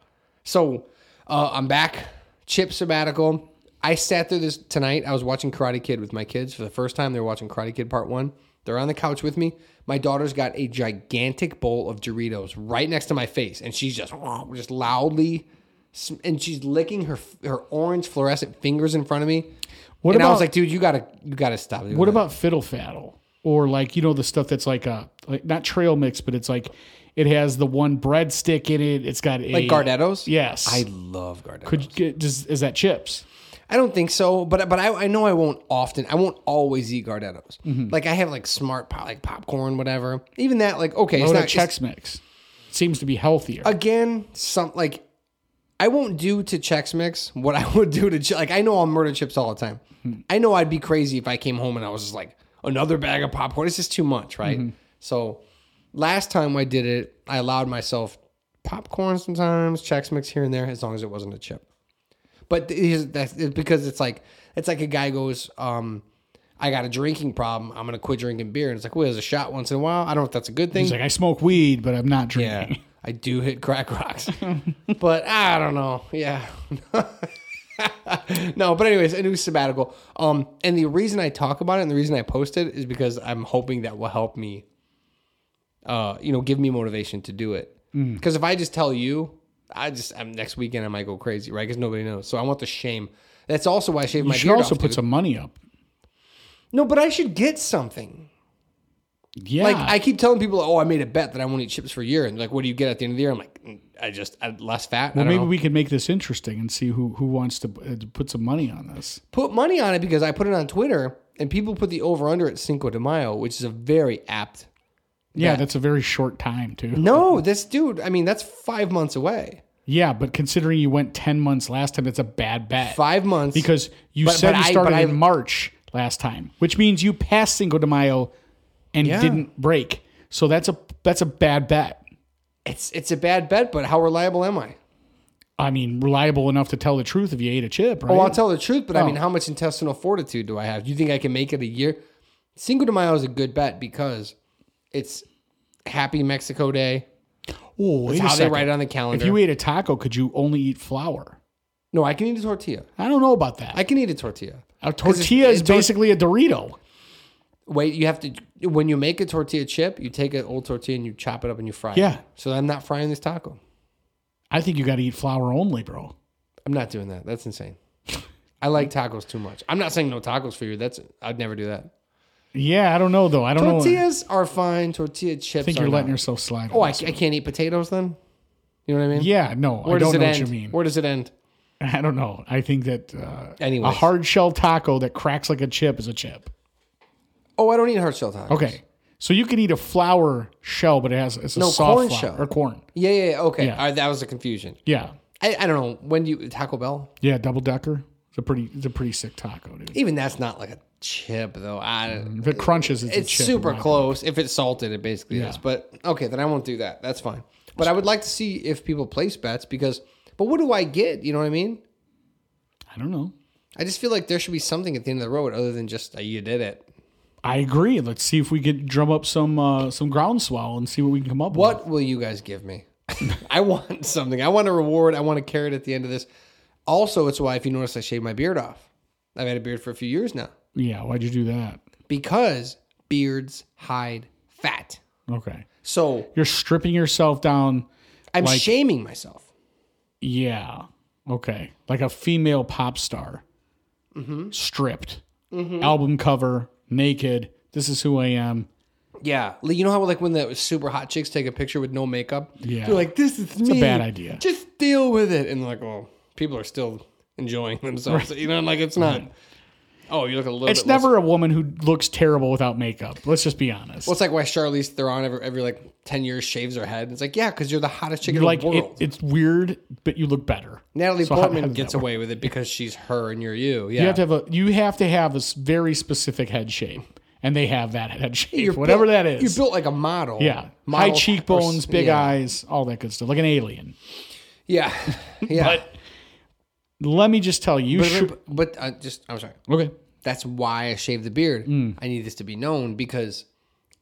So uh, I'm back, chip sabbatical. I sat there this tonight. I was watching Karate Kid with my kids for the first time. They were watching Karate Kid Part One. They're on the couch with me. My daughter's got a gigantic bowl of Doritos right next to my face, and she's just just loudly, and she's licking her her orange fluorescent fingers in front of me. What and I was about- like, dude, you gotta you gotta stop. What that." about fiddle faddle or like you know the stuff that's like a like not trail mix, but it's like it has the one breadstick in it. It's got a like Gardettos? Yes. I love Gardettos. could does, is that chips? I don't think so, but but I, I know I won't often. I won't always eat Gardettos. Mm-hmm. Like I have like smart pop, like popcorn, whatever. Even that, like okay, it's not Chex Mix seems to be healthier. again. Some like I won't do to Chex Mix what I would do to like I know I'll murder chips all the time. Hmm. I know I'd be crazy if I came home and I was just like another bag of popcorn. It's just too much, right? Mm-hmm. So last time I did it, I allowed myself popcorn sometimes, Chex Mix here and there, as long as it wasn't a chip. But that's it's because it's like it's like a guy goes, um, I got a drinking problem. I'm gonna quit drinking beer, and it's like, well, there's a shot once in a while. I don't know if that's a good thing. He's like, I smoke weed, but I'm not Yeah, drinking. I do hit crack rocks, but I don't know. Yeah. no, but anyways, a new sabbatical. Um, and the reason I talk about it and the reason I post it is because I'm hoping that will help me, uh, you know, give me motivation to do it. Mm. Because if I just tell you, I just I'm, next weekend I might go crazy, right? Because nobody knows. So I want the shame. That's also why I shaved my You should beard also off, put dude. some money up. No, but I should get something. Yeah. Like I keep telling people, oh, I made a bet that I won't eat chips for a year, and like, what do you get at the end of the year? I'm like, "Mm, I just I, less fat. I well, maybe know. we can make this interesting and see who who wants to, uh, to put some money on this. put money on it because I put it on Twitter, and people put the over under at Cinco de Mayo, which is a very apt. Yeah, that's a very short time too. No, this dude. I mean, that's five months away. Yeah, but considering you went ten months last time, it's a bad bet. Five months because you But- said but you started I- in March last time, which means you passed Cinco de Mayo and Yeah. didn't break. So that's a that's a bad bet. It's it's a bad bet, but how reliable am I? I mean, reliable enough to tell the truth if you ate a chip, oh, right? Well, I'll tell the truth, but I Oh. mean, how much intestinal fortitude do I have? Do you think I can make it a year? Cinco de Mayo is a good bet because it's Happy Mexico Day. oh, wait That's a how they write it on the calendar. If you ate a taco, could you only eat flour? No, I can eat a tortilla. I don't know about that. I can eat a tortilla. a tortilla is it's tor- basically a Dorito. Wait, you have to when you make a tortilla chip, you take an old tortilla and you chop it up and you fry it. Yeah. So I'm not frying this taco. I think you got to eat flour only, bro. I'm not doing that. That's insane. I like tacos too much. I'm not saying no tacos for you. That's I'd never do that. Yeah, I don't know though. I don't know. Tortillas are fine. Tortilla chips. I think you're letting not. yourself slide. Oh, I, this. I can't eat potatoes then. You know what I mean? yeah, no, Where I does don't it know end? what you mean. Where does it end? I don't know. I think that uh, a hard shell taco that cracks like a chip is a chip. Oh, I don't eat hard shell tacos. Okay, so you can eat a flour shell, but it has it's a No, soft corn flour shell. or corn. Yeah, yeah, yeah. Okay. Yeah. All right, that was a confusion. Yeah, I, I don't know. When do you Taco Bell? yeah, double decker. It's a pretty, it's a pretty sick taco, dude. Even that's not like a chip though. I, If it crunches, it's, it's super close. If it's salted, it basically Yeah. is. But okay, then I won't do that. That's fine. But I would like to see if people place bets because. But what do I get? You know what I mean? I don't know. I just feel like there should be something at the end of the road other than just uh, you did it. I agree. Let's see if we can drum up some uh, some groundswell and see what we can come up with. What will you guys give me? I want something. I want a reward. I want a carrot at the end of this. Also, it's why if you notice, I shaved my beard off. I've had a beard for a few years now Yeah, why'd you do that? because beards hide fat. Okay, So you're stripping yourself down. I'm Like- shaming myself. Yeah. Okay. Like a female pop star. Mm-hmm. Stripped. Album cover, naked. This is who I am. Yeah, you know how like when the super hot chicks take a picture with no makeup, Yeah. they're like, "This is me." a bad idea. Just deal with it, and like, oh, people are still enjoying themselves. You know, like it's not. Oh, you look a little. It's bit less- never a woman who looks terrible without makeup. Let's just be honest. Well, it's like why Charlize Theron every, every like ten years shaves her head. It's like, yeah, because you're the hottest chick in You're like the it, world. it's weird, but you look better. Natalie So how- how Portman gets away with it because she's her and you're you. Yeah, You have to have a you have to have a s- very specific head shape, and they have that head shape, You're whatever built- that is. You're built like a model. yeah, Model- high cheekbones, or- big yeah. eyes, all that good stuff, like an alien. Yeah, yeah. But let me just tell you, but, should. but, but, uh, just I'm sorry. Okay. That's why I shaved the beard. Mm. I need this to be known because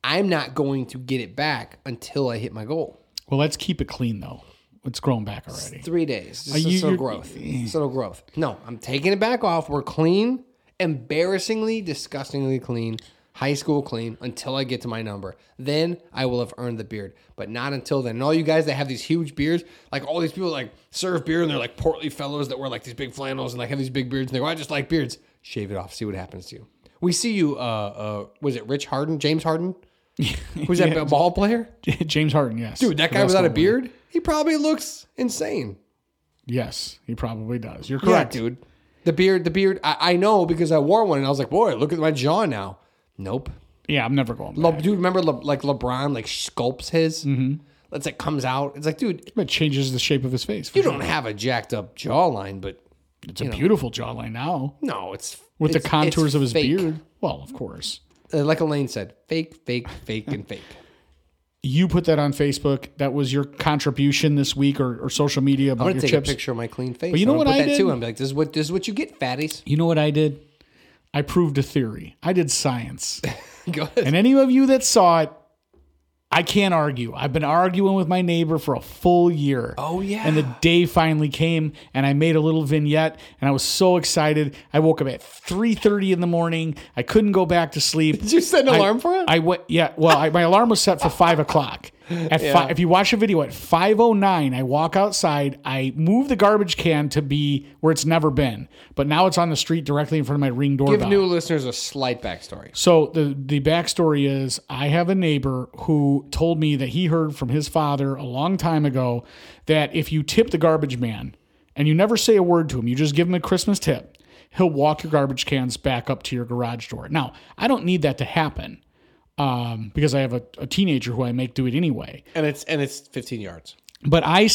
I'm not going to get it back until I hit my goal. Well, let's keep it clean though. It's grown back already. Three days. Just you- little growth. Little growth. No, I'm taking it back off. We're clean, embarrassingly, disgustingly clean, high school clean until I get to my number. Then I will have earned the beard, but not until then. And all you guys that have these huge beards, like all these people like serve beer and they're like portly fellows that wear like these big flannels and like have these big beards and they go, I just like beards. Shave it off. See what happens to you. We see you. Uh, uh, was it Rich Harden? James Harden? Who's that Yeah. ball player? James Harden, yes. Dude, that guy without a beard, he probably looks insane. Yes, he probably does. You're Yeah, correct. dude. The beard, the beard. I, I know because I wore one and I was like, boy, look at my jaw now. Nope. Yeah, I'm never going. Le, Back. dude, remember Le, like LeBron like sculpts his? Mm-hmm. It's like comes out. It's like, dude, It changes the shape of his face. you sure. don't have a jacked up jawline, but It's a beautiful jawline now no, it's with the contours of his fake. beard. Well, of course. Uh, like Elaine said, fake, fake, fake, and fake. You put that on Facebook. That was your contribution this week or, or social media about I'm your gonna take chips. a picture of my clean face. But you know I'm what put I that did? too. I'm like, this is what this is what you get, fatties. You know what I did? I proved a theory. I did science. Go ahead. and any of you that saw it, I can't argue. I've been arguing with my neighbor for a full year. Oh, yeah. And the day finally came and I made a little vignette and I was so excited. I woke up at 3:30 in the morning. I couldn't go back to sleep. Did you set an I- alarm for it? I went. Yeah. Well, I, my alarm was set for five o'clock. At Yeah. fi- if you watch a video at five oh nine, I walk outside. I move the garbage can to be where it's never been, but now it's on the street directly in front of my ring doorbell. Give new listeners a slight backstory. So the the backstory is I have a neighbor who told me that he heard from his father a long time ago that if you tip the garbage man and you never say a word to him, you just give him a Christmas tip, he'll walk your garbage cans back up to your garage door. Now, I don't need that to happen um, because I have a, a teenager who I make do it anyway. And it's and it's 15 yards. But I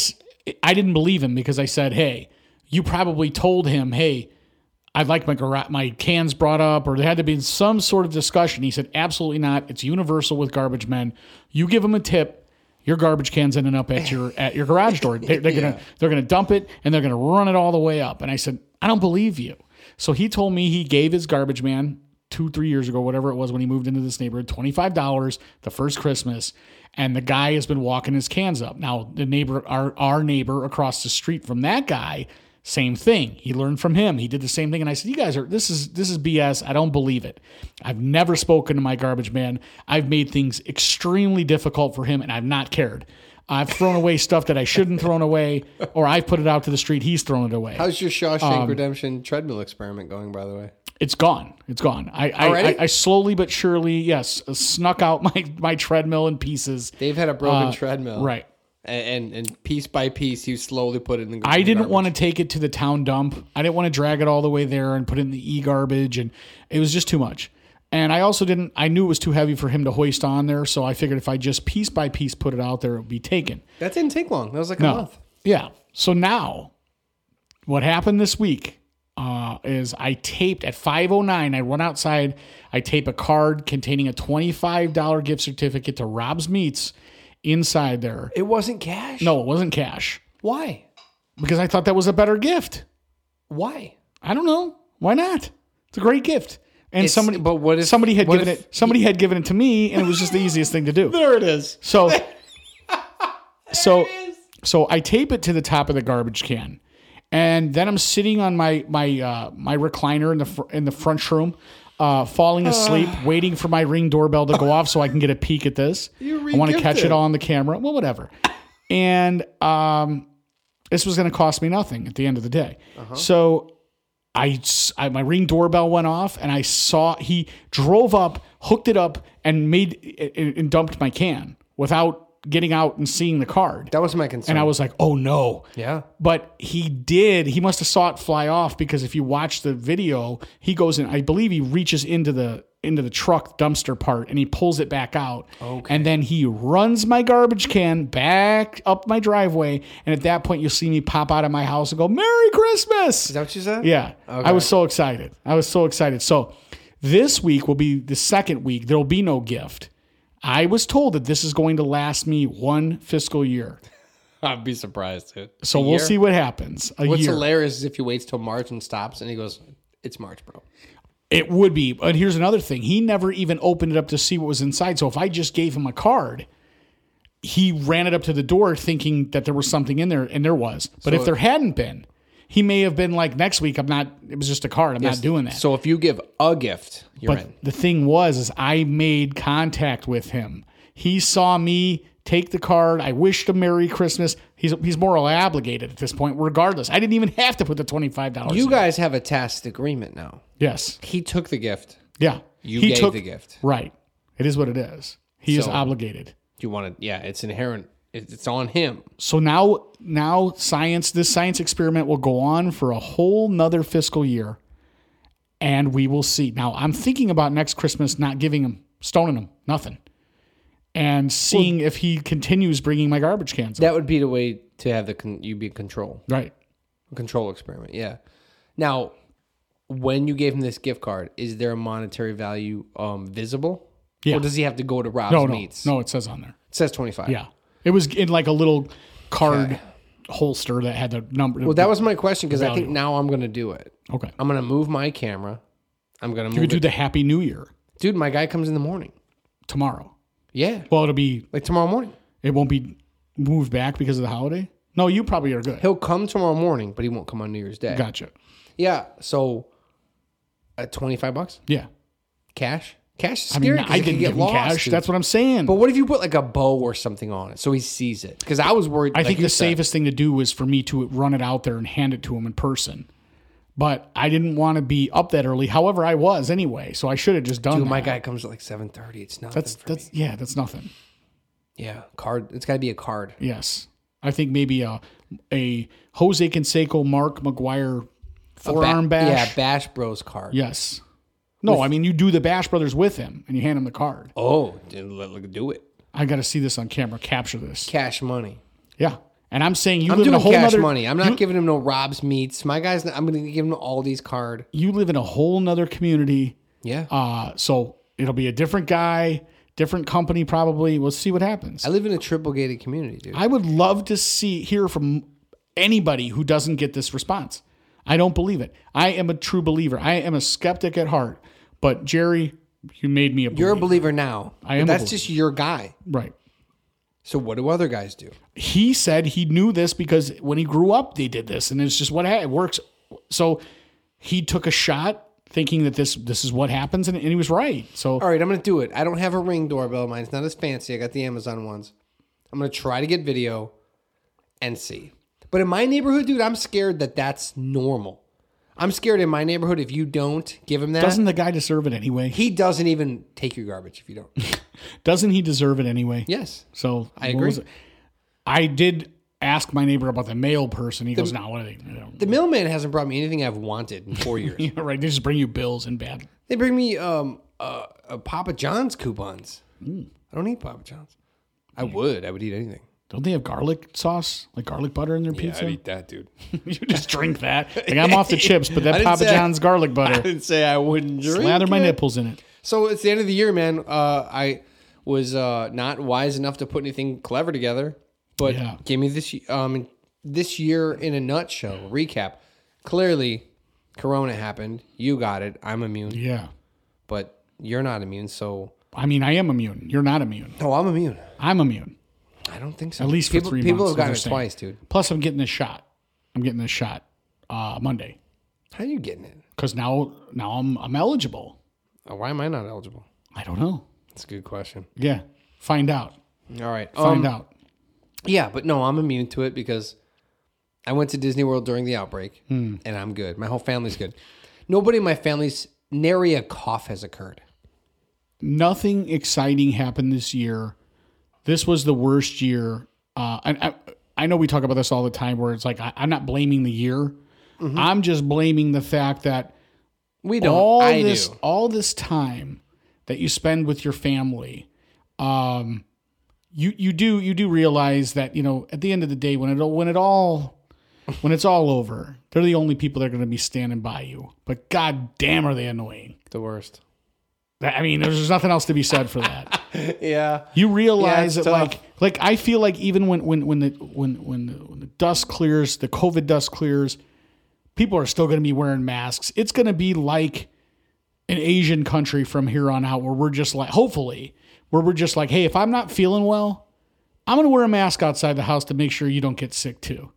I didn't believe him because I said, hey, you probably told him, hey, I'd like my gara- my cans brought up, or there had to be some sort of discussion. He said, absolutely not. It's universal with garbage men. You give them a tip, your garbage cans ending up at your at your garage door. They're, they're gonna they're gonna dump it and they're gonna run it all the way up. And I said, I don't believe you. So he told me he gave his garbage man two three years ago, whatever it was when he moved into this neighborhood, twenty five dollars the first Christmas. And the guy has been walking his cans up. Now the neighbor, our our neighbor across the street from that guy Same thing. He learned from him. He did the same thing. And I said, You guys are this is this is BS. I don't believe it. I've never spoken to my garbage man. I've made things extremely difficult for him and I've not cared. I've thrown away stuff that I shouldn't thrown away, or I've put it out to the street. He's thrown it away. How's your Shawshank Um, Redemption treadmill experiment going, by the way? It's gone. It's gone. I I, I, I slowly but surely, yes, snuck out my my treadmill in pieces. Dave had a broken Uh, treadmill. Right. And, and and piece by piece, you slowly put it in the I didn't garbage. want to take it to the town dump. I didn't want to drag it all the way there and put it in the e garbage, and it was just too much. And I also didn't. I knew it was too heavy for him to hoist on there, so I figured if I just piece by piece put it out there, it would be taken. That didn't take long. That was like a month. Yeah. So now, what happened this week uh, is I taped at 5:09. I run outside. I tape a card containing a $25 gift certificate to Rob's Meats inside there. It wasn't cash. No, it wasn't cash Why? because I thought that was a better gift. Why? I don't know. Why not? It's a great gift. And It's- somebody, but what if- somebody had given if it? Somebody had given it to me, and it was just the easiest thing to do. There it is. So, so, so I tape it to the top of the garbage can, and then I'm sitting on my my uh, my recliner in the fr- in the front room, uh, falling asleep, waiting for my ring doorbell to go off so I can get a peek at this. You I want to catch it all on the camera. Well, whatever. And um, this was going to cost me nothing at the end of the day. So I, I- my ring doorbell went off and I saw he drove up, hooked it up, and made and dumped my can without getting out and seeing the card. That was my concern. And I was like, "Oh no!" yeah. But he did. He must have saw it fly off because if you watch the video, he goes in. I believe he reaches into the into the truck dumpster part and he pulls it back out. Okay. And then he runs my garbage can back up my driveway. And at that point, you'll see me pop out of my house and go, "Merry Christmas!" Is that what you said? Yeah. Okay. I was so excited. I was so excited. So this week will be the second week. There'll be no gift. I was told that this is going to last me one fiscal year. I'd be surprised, dude. So A we'll year? see what happens. A What's year. hilarious is if he waits till March and stops, and he goes, "It's March, bro." It would be. But here's another thing. He never even opened it up to see what was inside. So if I just gave him a card, he ran it up to the door thinking that there was something in there, and there was. But if there hadn't been, he may have been like, next week, I'm not, it was just a card. I'm not doing that. So if you give a gift, you're but in. the thing was, is I made contact with him. He saw me take the card. I wished him Merry Christmas. He's he's morally obligated at this point, regardless. I didn't even have to put the twenty five dollars. You guys have a tacit agreement now. yes, He took the gift. yeah. You he gave the gift. Right. It is what it is. He is So- obligated. You want to? Yeah, it's inherent. It- It's on him. So now now science this science experiment will go on for a whole nother fiscal year. And we will see. Now I'm thinking about next Christmas not giving him stoning him, nothing. And seeing if he continues bringing my garbage cans. up. That would be the way to have the con- you be in control. Right. Control experiment. Yeah. Now, when you gave him this gift card, is there a monetary value um, visible? Yeah. Or does he have to go to Rob's No, no. Meats? No, it says on there. It says twenty five. Yeah. It was in like a little card holster that had the number. Well, that was my question because I think Value. now I'm going to do it. okay. I'm going to move my camera. I'm going to You move could do it. the Happy New Year Dude, my guy comes in the morning. tomorrow. Yeah. Well, it'll be Like tomorrow morning. It won't be moved back because of the holiday. No, you probably are good. He'll come tomorrow morning, but he won't come on New Year's Day. Gotcha. Yeah. So, at 25 bucks Yeah. cash? Cash is I mean, scary. I didn't get give him lost, cash. That's what I'm saying. But what if you put like a bow or something on it so he sees it? Because I was worried. I like think the said, safest thing to do was for me to run it out there and hand it to him in person. But I didn't want to be up that early. However, I was anyway, so I should have just done Dude, that. my guy comes at like 7:30. It's nothing That's that's me. yeah, that's nothing. Yeah, card. It's got to be a card. Yes, I think maybe a a Jose Canseco, Mark McGwire Ba- forearm bash. Yeah, Bash Bros card. Yes. No, I mean you do the Bash Brothers with him and you hand him the card. Oh, dude, let, let- do it. I got to see this on camera. Capture this. Cash money. Yeah, and I'm saying you I'm live in a whole cash nother money. I'm not you- giving him no Rob's meats. My guy's. Not, I'm going to give him all these card. you live in a whole nother community. Yeah. Uh, so it'll be a different guy, different company, probably. We'll see what happens. I live in a triple gated community, dude. I would love to see hear from anybody who doesn't get this response. I don't believe it. I am a true believer. I am a skeptic at heart. But Jerry, you made me a believer. You're a believer now. I am That's just your guy. right. So what do other guys do? He said he knew this because when he grew up, they did this, and it's just what ha- it works. So he took a shot thinking that this this is what happens, and, and he was right. So All right, I'm gonna do it. I don't have a ring doorbell. Mine's not as fancy. I got the Amazon ones. I'm gonna try to get video and see. But in my neighborhood, dude, I'm scared that that's normal. I'm scared in my neighborhood if you don't give him that, doesn't the guy deserve it anyway? he doesn't even take your garbage if you don't. Doesn't he deserve it anyway? yes. So I agree. I did ask my neighbor about the mail person. He goes, "No, what are they?" The mailman hasn't brought me anything I've wanted in four years. Yeah, right. They just bring you bills and bad. they bring me um uh, uh Papa John's coupons. I don't eat Papa John's. I would. I would eat anything. Don't they have garlic sauce, like garlic butter in their pizza? I eat that, dude. you just drink that. Like I'm off the chips, but that Papa John's garlic butter. I didn't say I wouldn't drink. lather my it. nipples in it. So it's the end of the year, man. Uh, I was uh, not wise enough to put anything clever together, but Yeah. give me this um this year in a nutshell recap. Clearly, Corona happened. You got it. I'm immune, Yeah. but you're not immune. So I mean, I am immune. You're not immune. no, I'm immune. I'm immune. I don't think so. At least for people, three people months, have gotten it saying. twice, dude. Plus, I'm getting this shot. I'm getting this shot uh, Monday How are you getting it? because now now I'm I'm eligible. Uh, Why am I not eligible? I don't know. That's a good question. Yeah. Find out. All right, Find um, out. Yeah, but no, I'm immune to it because I went to Disney World during the outbreak Hmm. and I'm good. My whole family's good. Nobody in my family's nary a cough has occurred. nothing exciting happened this year. This was the worst year. Uh, and I, I know we talk about this all the time, where it's like I, I'm not blaming the year. Mm-hmm. I'm just blaming the fact that We don't. all I this do. all this time that you spend with your family, um, you you do you do realize that you know at the end of the day when it when it all when it's all over, they're the only people that are going to be standing by you. But god damn, are they annoying? The worst. I mean, there's nothing else to be said for that. Yeah. You realize it's that, tough. like, like I feel like even when when when the when when the, when the dust clears, the COVID dust clears, people are still going to be wearing masks. It's going to be like an Asian country from here on out, where we're just like, hopefully, where we're just like, hey, if I'm not feeling well, I'm going to wear a mask outside the house to make sure you don't get sick too.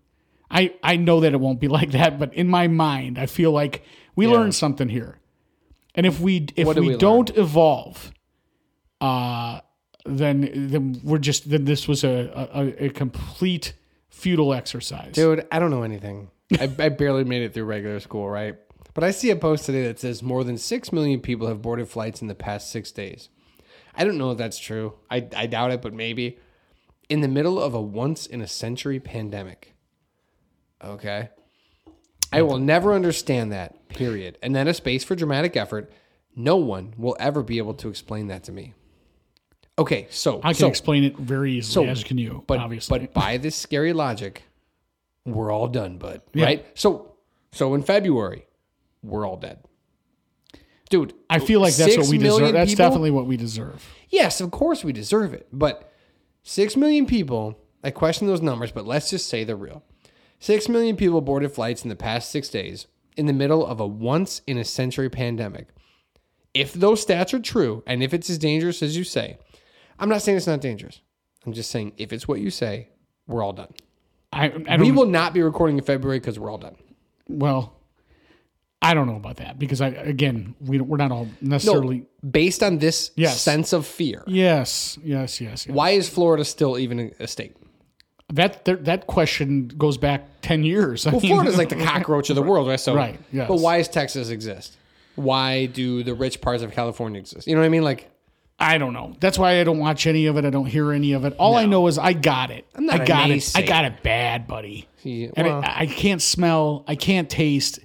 I I know that it won't be like that, but in my mind, I feel like we learned something here. And if we if we, we don't evolve, uh, then then we're just then this was a a, a complete futile exercise. Dude, I don't know anything. I, I barely made it through regular school, right? But I see a post today that says more than 6 million people have boarded flights in the past six days. I don't know if that's true. I, I doubt it, but maybe. In the middle of a once in a century pandemic. Okay. I will never understand that, period. And then a space for dramatic effort. No one will ever be able to explain that to me. Okay, so I can so, explain it very easily, as can you. but obviously, but by this scary logic, we're all done, bud. Right? So so in February, we're all dead. Dude, I feel like that's what we deserve. That's people? definitely what we deserve. Yes, of course we deserve it. But six million people, I question those numbers, but let's just say they're real. Six million people boarded flights in the past six days in the middle of a once in a century pandemic. If those stats are true, and if it's as dangerous as you say, I'm not saying it's not dangerous. I'm just saying if it's what you say, we're all done. I, I We will not be recording in February because we're all done. well, I don't know about that because I again we we're not all necessarily. Based on this Yes. sense of fear, Yes, yes, yes. yes. why is Florida still even a state? That that question goes back ten years. Well, Florida's like the cockroach of the world, right? So, Right, yes. But why does Texas exist? Why do the rich parts of California exist? You know what I mean? Like, I don't know. That's why I don't watch any of it. I don't hear any of it. All I know is I got it. I'm not I got it. I got it bad, buddy. Yeah, and well- it, I can't smell. I can't taste.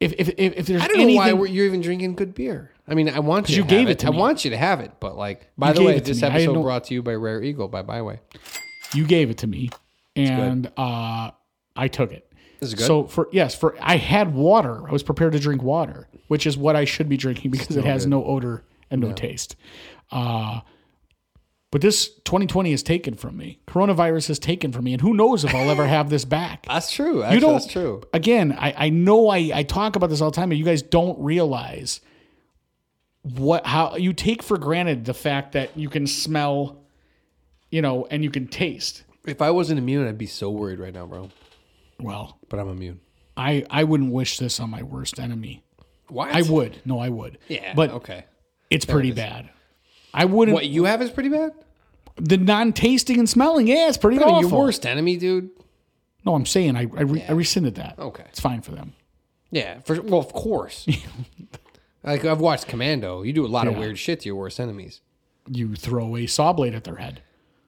If if if, if there's I don't know why you're even drinking good beer. I mean, I want you. you to gave have it to I want you to have it, but like, by You the way, this me. Episode brought to you by Rare Eagle. By Byway. You gave it to me, and uh, I took it. This is good. So for yes, for I had water. I was prepared to drink water, which is what I should be drinking because it has no odor and no taste. Uh, but this 2020 is taken from me. Coronavirus is taken from me, and who knows if I'll ever have this back. That's true. Actually, you don't. that's true. Again, I, I know I, I talk about this all the time, but you guys don't realize what how you take for granted the fact that you can smell. You know, and you can taste. If I wasn't immune, I'd be so worried right now, bro. Well, But I'm immune. I I wouldn't wish this on my worst enemy. Why? I would. No, I would. Yeah. But okay. it's pretty bad. I wouldn't. What you have is pretty bad. The non-tasting and smelling, yeah, it's pretty mean, awful. your worst enemy, dude. No, I'm saying I I, re- I rescinded that. Okay. it's fine for them. Yeah. For well, of course. like I've watched Commando. You do a lot of Yeah. weird shit to your worst enemies. You throw a saw blade at their head.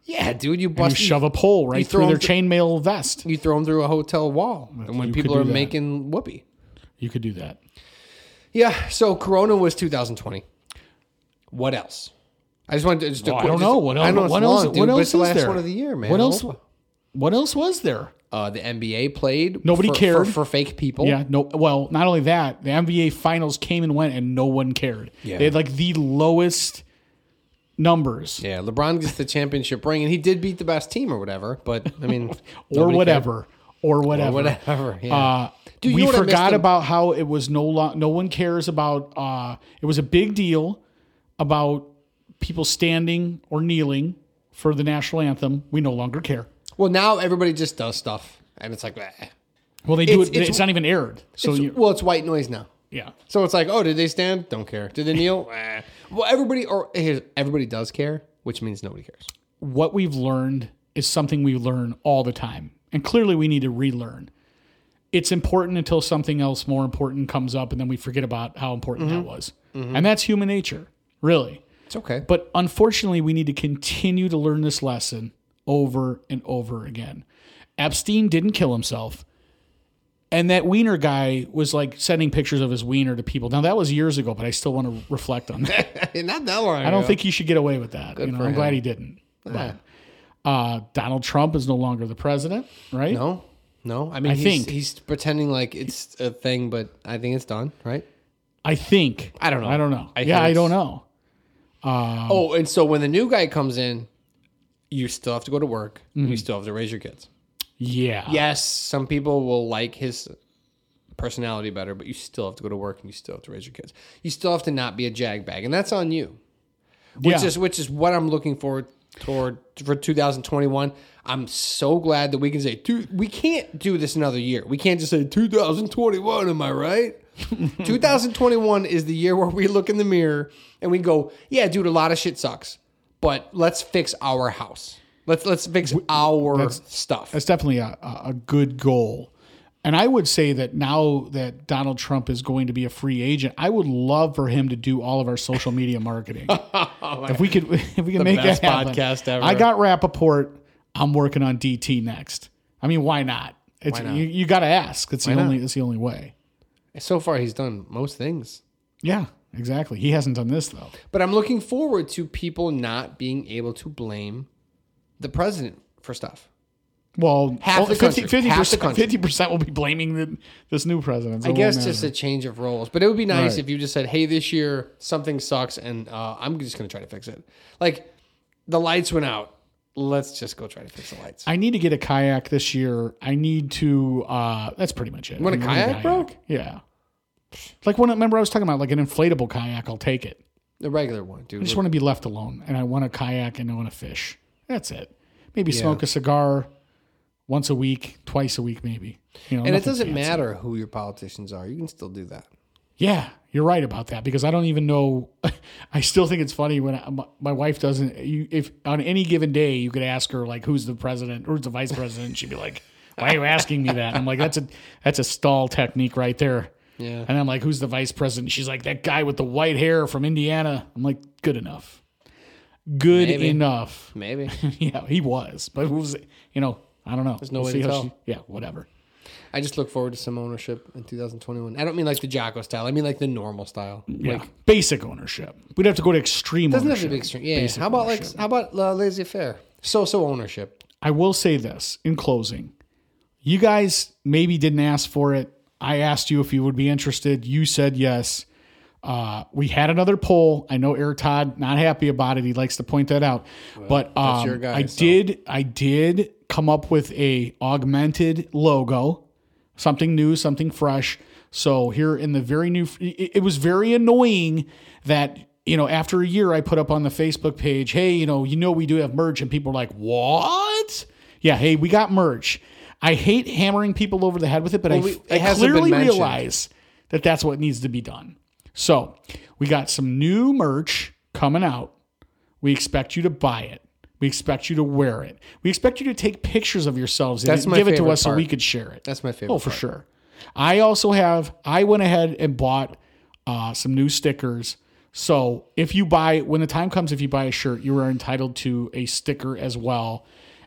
Yeah, dude. You You shove a pole right throw through their them chainmail vest. You throw them through a hotel wall, and when people are that. making whoopee. You could do that. Yeah. So Corona was 2020. What else? I just wanted to just. a I don't just- know. What else? I know what long, else? dude, what else is there? one of the year, man. What else? What else was there? Uh, the NBA played. Nobody for- for- cared. for, fake people. Yeah, no. Well, not only that, the NBA finals came and went, and no one cared. Yeah. They had like the lowest numbers, Yeah, LeBron gets the championship ring, and he did beat the best team or whatever. But I mean, or whatever, or whatever. cared. whatever. Yeah. Uh, Dude, we know what I missed forgot about how it was no lo- no one cares about. Uh, it was a big deal about people standing or kneeling for the national anthem. We no longer care. well, now everybody just does stuff, and it's like, eh. Well, they do It's- it. It's, it's- not even aired. So It's- well, it's white noise now. yeah, So it's like, oh, did they stand? Don't care. Did they kneel? Well, everybody or everybody does care, which means nobody cares. what we've learned is something we learn all the time. And clearly we need to relearn. It's important until something else more important comes up and then we forget about how important that mm-hmm. was. Mm-hmm. And that's human nature, really. It's okay. But unfortunately, we need to continue to learn this lesson over and over again. Epstein didn't kill himself. And that wiener guy was like sending pictures of his wiener to people. Now that was years ago, but I still want to reflect on that. Not that long. I don't think he should get away with that. you know, I'm glad he didn't. But uh, Donald Trump is no longer the president, right? No, no. I mean, I he's, think- he's pretending like it's a thing, but I think it's done, right? I think. I don't know. I don't know. I yeah, I don't know. Um, oh, and so when the new guy comes in, you still have to go to work. Mm-hmm. You still have to raise your kids. Yeah. Yes, some people will like his personality better, but you still have to go to work and you still have to raise your kids. You still have to not be a jag bag, and that's on you. Which Yeah. is which is what I'm looking forward toward for 2021. I'm so glad that we can say, dude, we can't do this another year. We can't just say 2021. Am I right? 2021 is the year where we look in the mirror and we go, yeah, dude, a lot of shit sucks, but let's fix our house. Let's let's fix our stuff. That's definitely a, a good goal. And I would say that now that Donald Trump is going to be a free agent, I would love for him to do all of our social media marketing. Oh, if we could, if we can make that happen. podcast ever. I got Rapaport. I'm working on DT next. I mean, why not? It's not? you, you got to ask. It's the not? only. It's the only way. So far, he's done most things. Yeah, exactly. He hasn't done this though. But I'm looking forward to people not being able to blame the president for stuff. Well, Half the country. 50 Half the country. fifty percent will be blaming the, this new president. So I guess just a change of roles. But it would be nice Right. if you just said, hey, this year something sucks and uh, I'm just going to try to fix it. Like the lights went out. Let's just go try to fix the lights. I need to get a kayak this year. I need to. uh That's pretty much it. want a I need kayak, bro? Yeah. Like when remember I was talking about like an inflatable kayak. I'll take it. the regular one, dude. I just want to be left alone, and I want a kayak and I want to fish. That's it. Maybe smoke a cigar once a week, twice a week, maybe. You know, and it doesn't fancy. matter who your politicians are. You can still do that. Yeah, you're right about that because I don't even know. I still think it's funny when I, my, my wife doesn't. You, if on any given day you could ask her like who's the president or who's the vice president, she'd be like, "Why are you asking me that?" I'm like, "That's a that's a stall technique right there." Yeah. And I'm like, "Who's the vice president?" She's like, "That guy with the white hair from Indiana." I'm like, "Good enough, good Maybe. enough." Maybe. yeah, he was, but who was it? You know, I don't know. There's no way to tell. She, yeah, whatever. I just look forward to some ownership in 2021. I don't mean like the Jocko style. I mean like the normal style. Yeah, Like, basic ownership. We'd have to go to extreme. doesn't have ownership. to be extreme. Yeah. Basic How about ownership. like how about uh, laissez faire? So so ownership. I will say this in closing. You guys maybe didn't ask for it. I asked you if you would be interested. You said yes. Uh, we had another poll. I know Eric Todd not happy about it. He likes to point that out. but um, guy, I so. did I did come up with a augmented logo, something new, something fresh. So here in the very new, it, it was very annoying that you know, after a year, I put up on the Facebook page, hey, you know, you know, we do have merch, and people are like, what? Yeah, hey, we got merch. I hate hammering people over the head with it, but I, we- it I clearly realize that that's what needs to be done. So we got some new merch coming out. We expect you to buy it. We expect you to wear it. We expect you to take pictures of yourselves and That's my give it to favorite us so part. we could share it. That's my favorite. Oh, for part. sure. I also have. I went ahead and bought uh, some new stickers. So if you buy, when the time comes, if you buy a shirt, you are entitled to a sticker as well.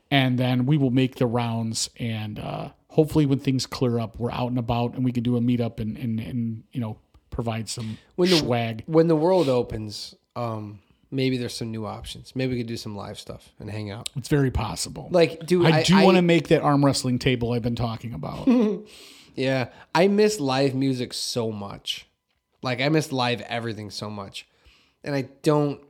And then we will make the rounds. And uh, hopefully, when things clear up, we're out and about, and we can do a meetup and and, and you know provide some When the- swag. When the world opens, um, maybe there's some new options. Maybe we could do some live stuff and hang out. It's very possible. Like, dude, I, I, do want to make that arm wrestling table I've been talking about. Yeah, I miss live music so much. Like I miss live everything so much, and I don't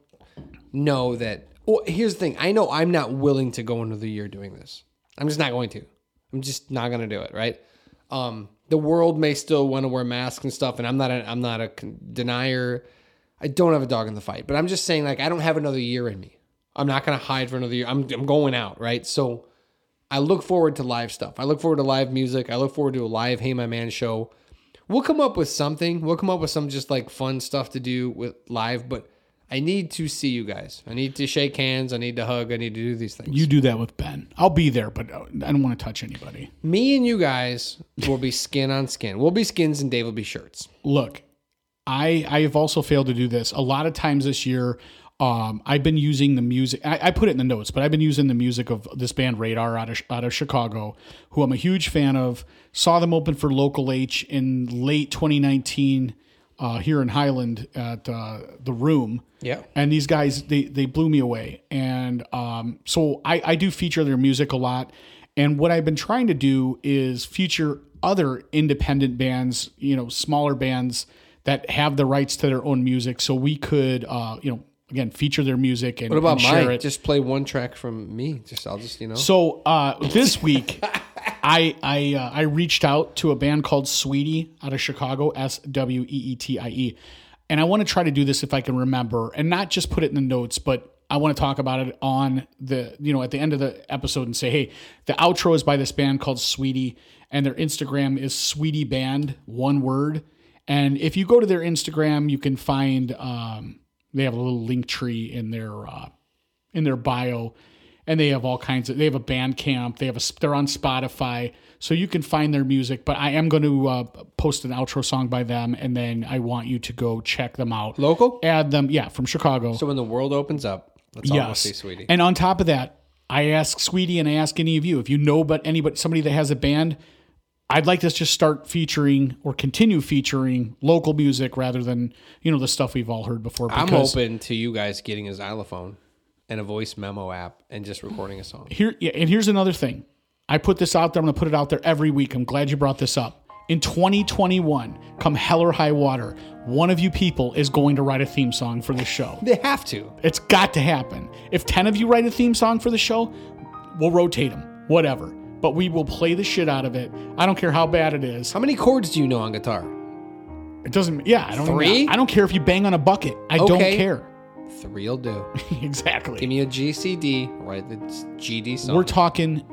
know that. Well, here's the thing: I know I'm not willing to go another year doing this. I'm just not going to. I'm just not going to do it. Right? Um, the world may still want to wear masks and stuff, and I'm not. A, I'm not a denier. I don't have a dog in the fight, but I'm just saying, like, I don't have another year in me. I'm not going to hide for another year. I'm, I'm going out, right? So I look forward to live stuff. I look forward to live music. I look forward to a live Hey My Man show. We'll come up with something. We'll come up with some just like fun stuff to do with live, but I need to see you guys. I need to shake hands. I need to hug. I need to do these things. you do that with Ben. I'll be there, but uh, I don't want to touch anybody. Me and you guys will be skin on skin. We'll be skins and Dave will be shirts. look, I I have also failed to do this a lot of times this year. Um, I've been using the music. I, I put it in the notes, but I've been using the music of this band Radar out of out of Chicago, who I'm a huge fan of. Saw them open for Local H in late 2019 uh, here in Highland at uh, the Room. Yeah. and these guys they they blew me away and um, so I, I do feature their music a lot and what i've been trying to do is feature other independent bands you know smaller bands that have the rights to their own music so we could uh, you know again feature their music and, What about and share mine? it Just play one track from me. Just I'll just you know. so uh, this week, I I uh, I reached out to a band called Sweetie out of Chicago, S W E E T I E, and I want to try to do this if I can remember, and not just put it in the notes, but I want to talk about it on the you know at the end of the episode and say, hey, the outro is by this band called Sweetie, and their Instagram is Sweetie Band, one word. And if you go to their Instagram, you can find um, they have a little Linktree in their uh, in their bio and they have all kinds of they have a Bandcamp they have a they're on spotify so you can find their music but i am going to uh, post an outro song by them and then i want you to go check them out Local. add them yeah from chicago So when the world opens up, let's all go yes see Sweetie. and on top of that i ask sweetie and i ask any of you if you know but anybody somebody that has a band I'd like to just start featuring or continue featuring local music rather than you know the stuff we've all heard before. I'm open to you guys getting a xylophone and a voice memo app and just recording a song. here yeah, and here's another thing. I put this out there. I'm going to put it out there every week. I'm glad you brought this up. In 2021, come hell or high water, one of you people is going to write a theme song for the show. They have to. It's got to happen. If 10 of you write a theme song for the show, we'll rotate them, whatever. But we will play the shit out of it. I don't care how bad it is. How many chords do you know on guitar? It doesn't, yeah, I don't Three? I don't care if you bang on a bucket. I don't care. Three'll do. exactly. Give me a GCD, right? It's GD song. We're talking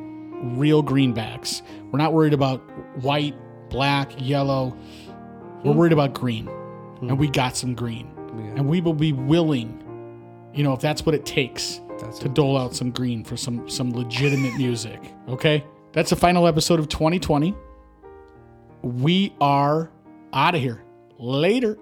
real greenbacks. We're not worried about white, black, yellow. We're hmm. worried about green. And hmm. we got some green. And we will be willing, you know, if that's what it takes That's to dole out some green for some some legitimate music. Okay? That's the final episode of 2020. We are out of here. Later.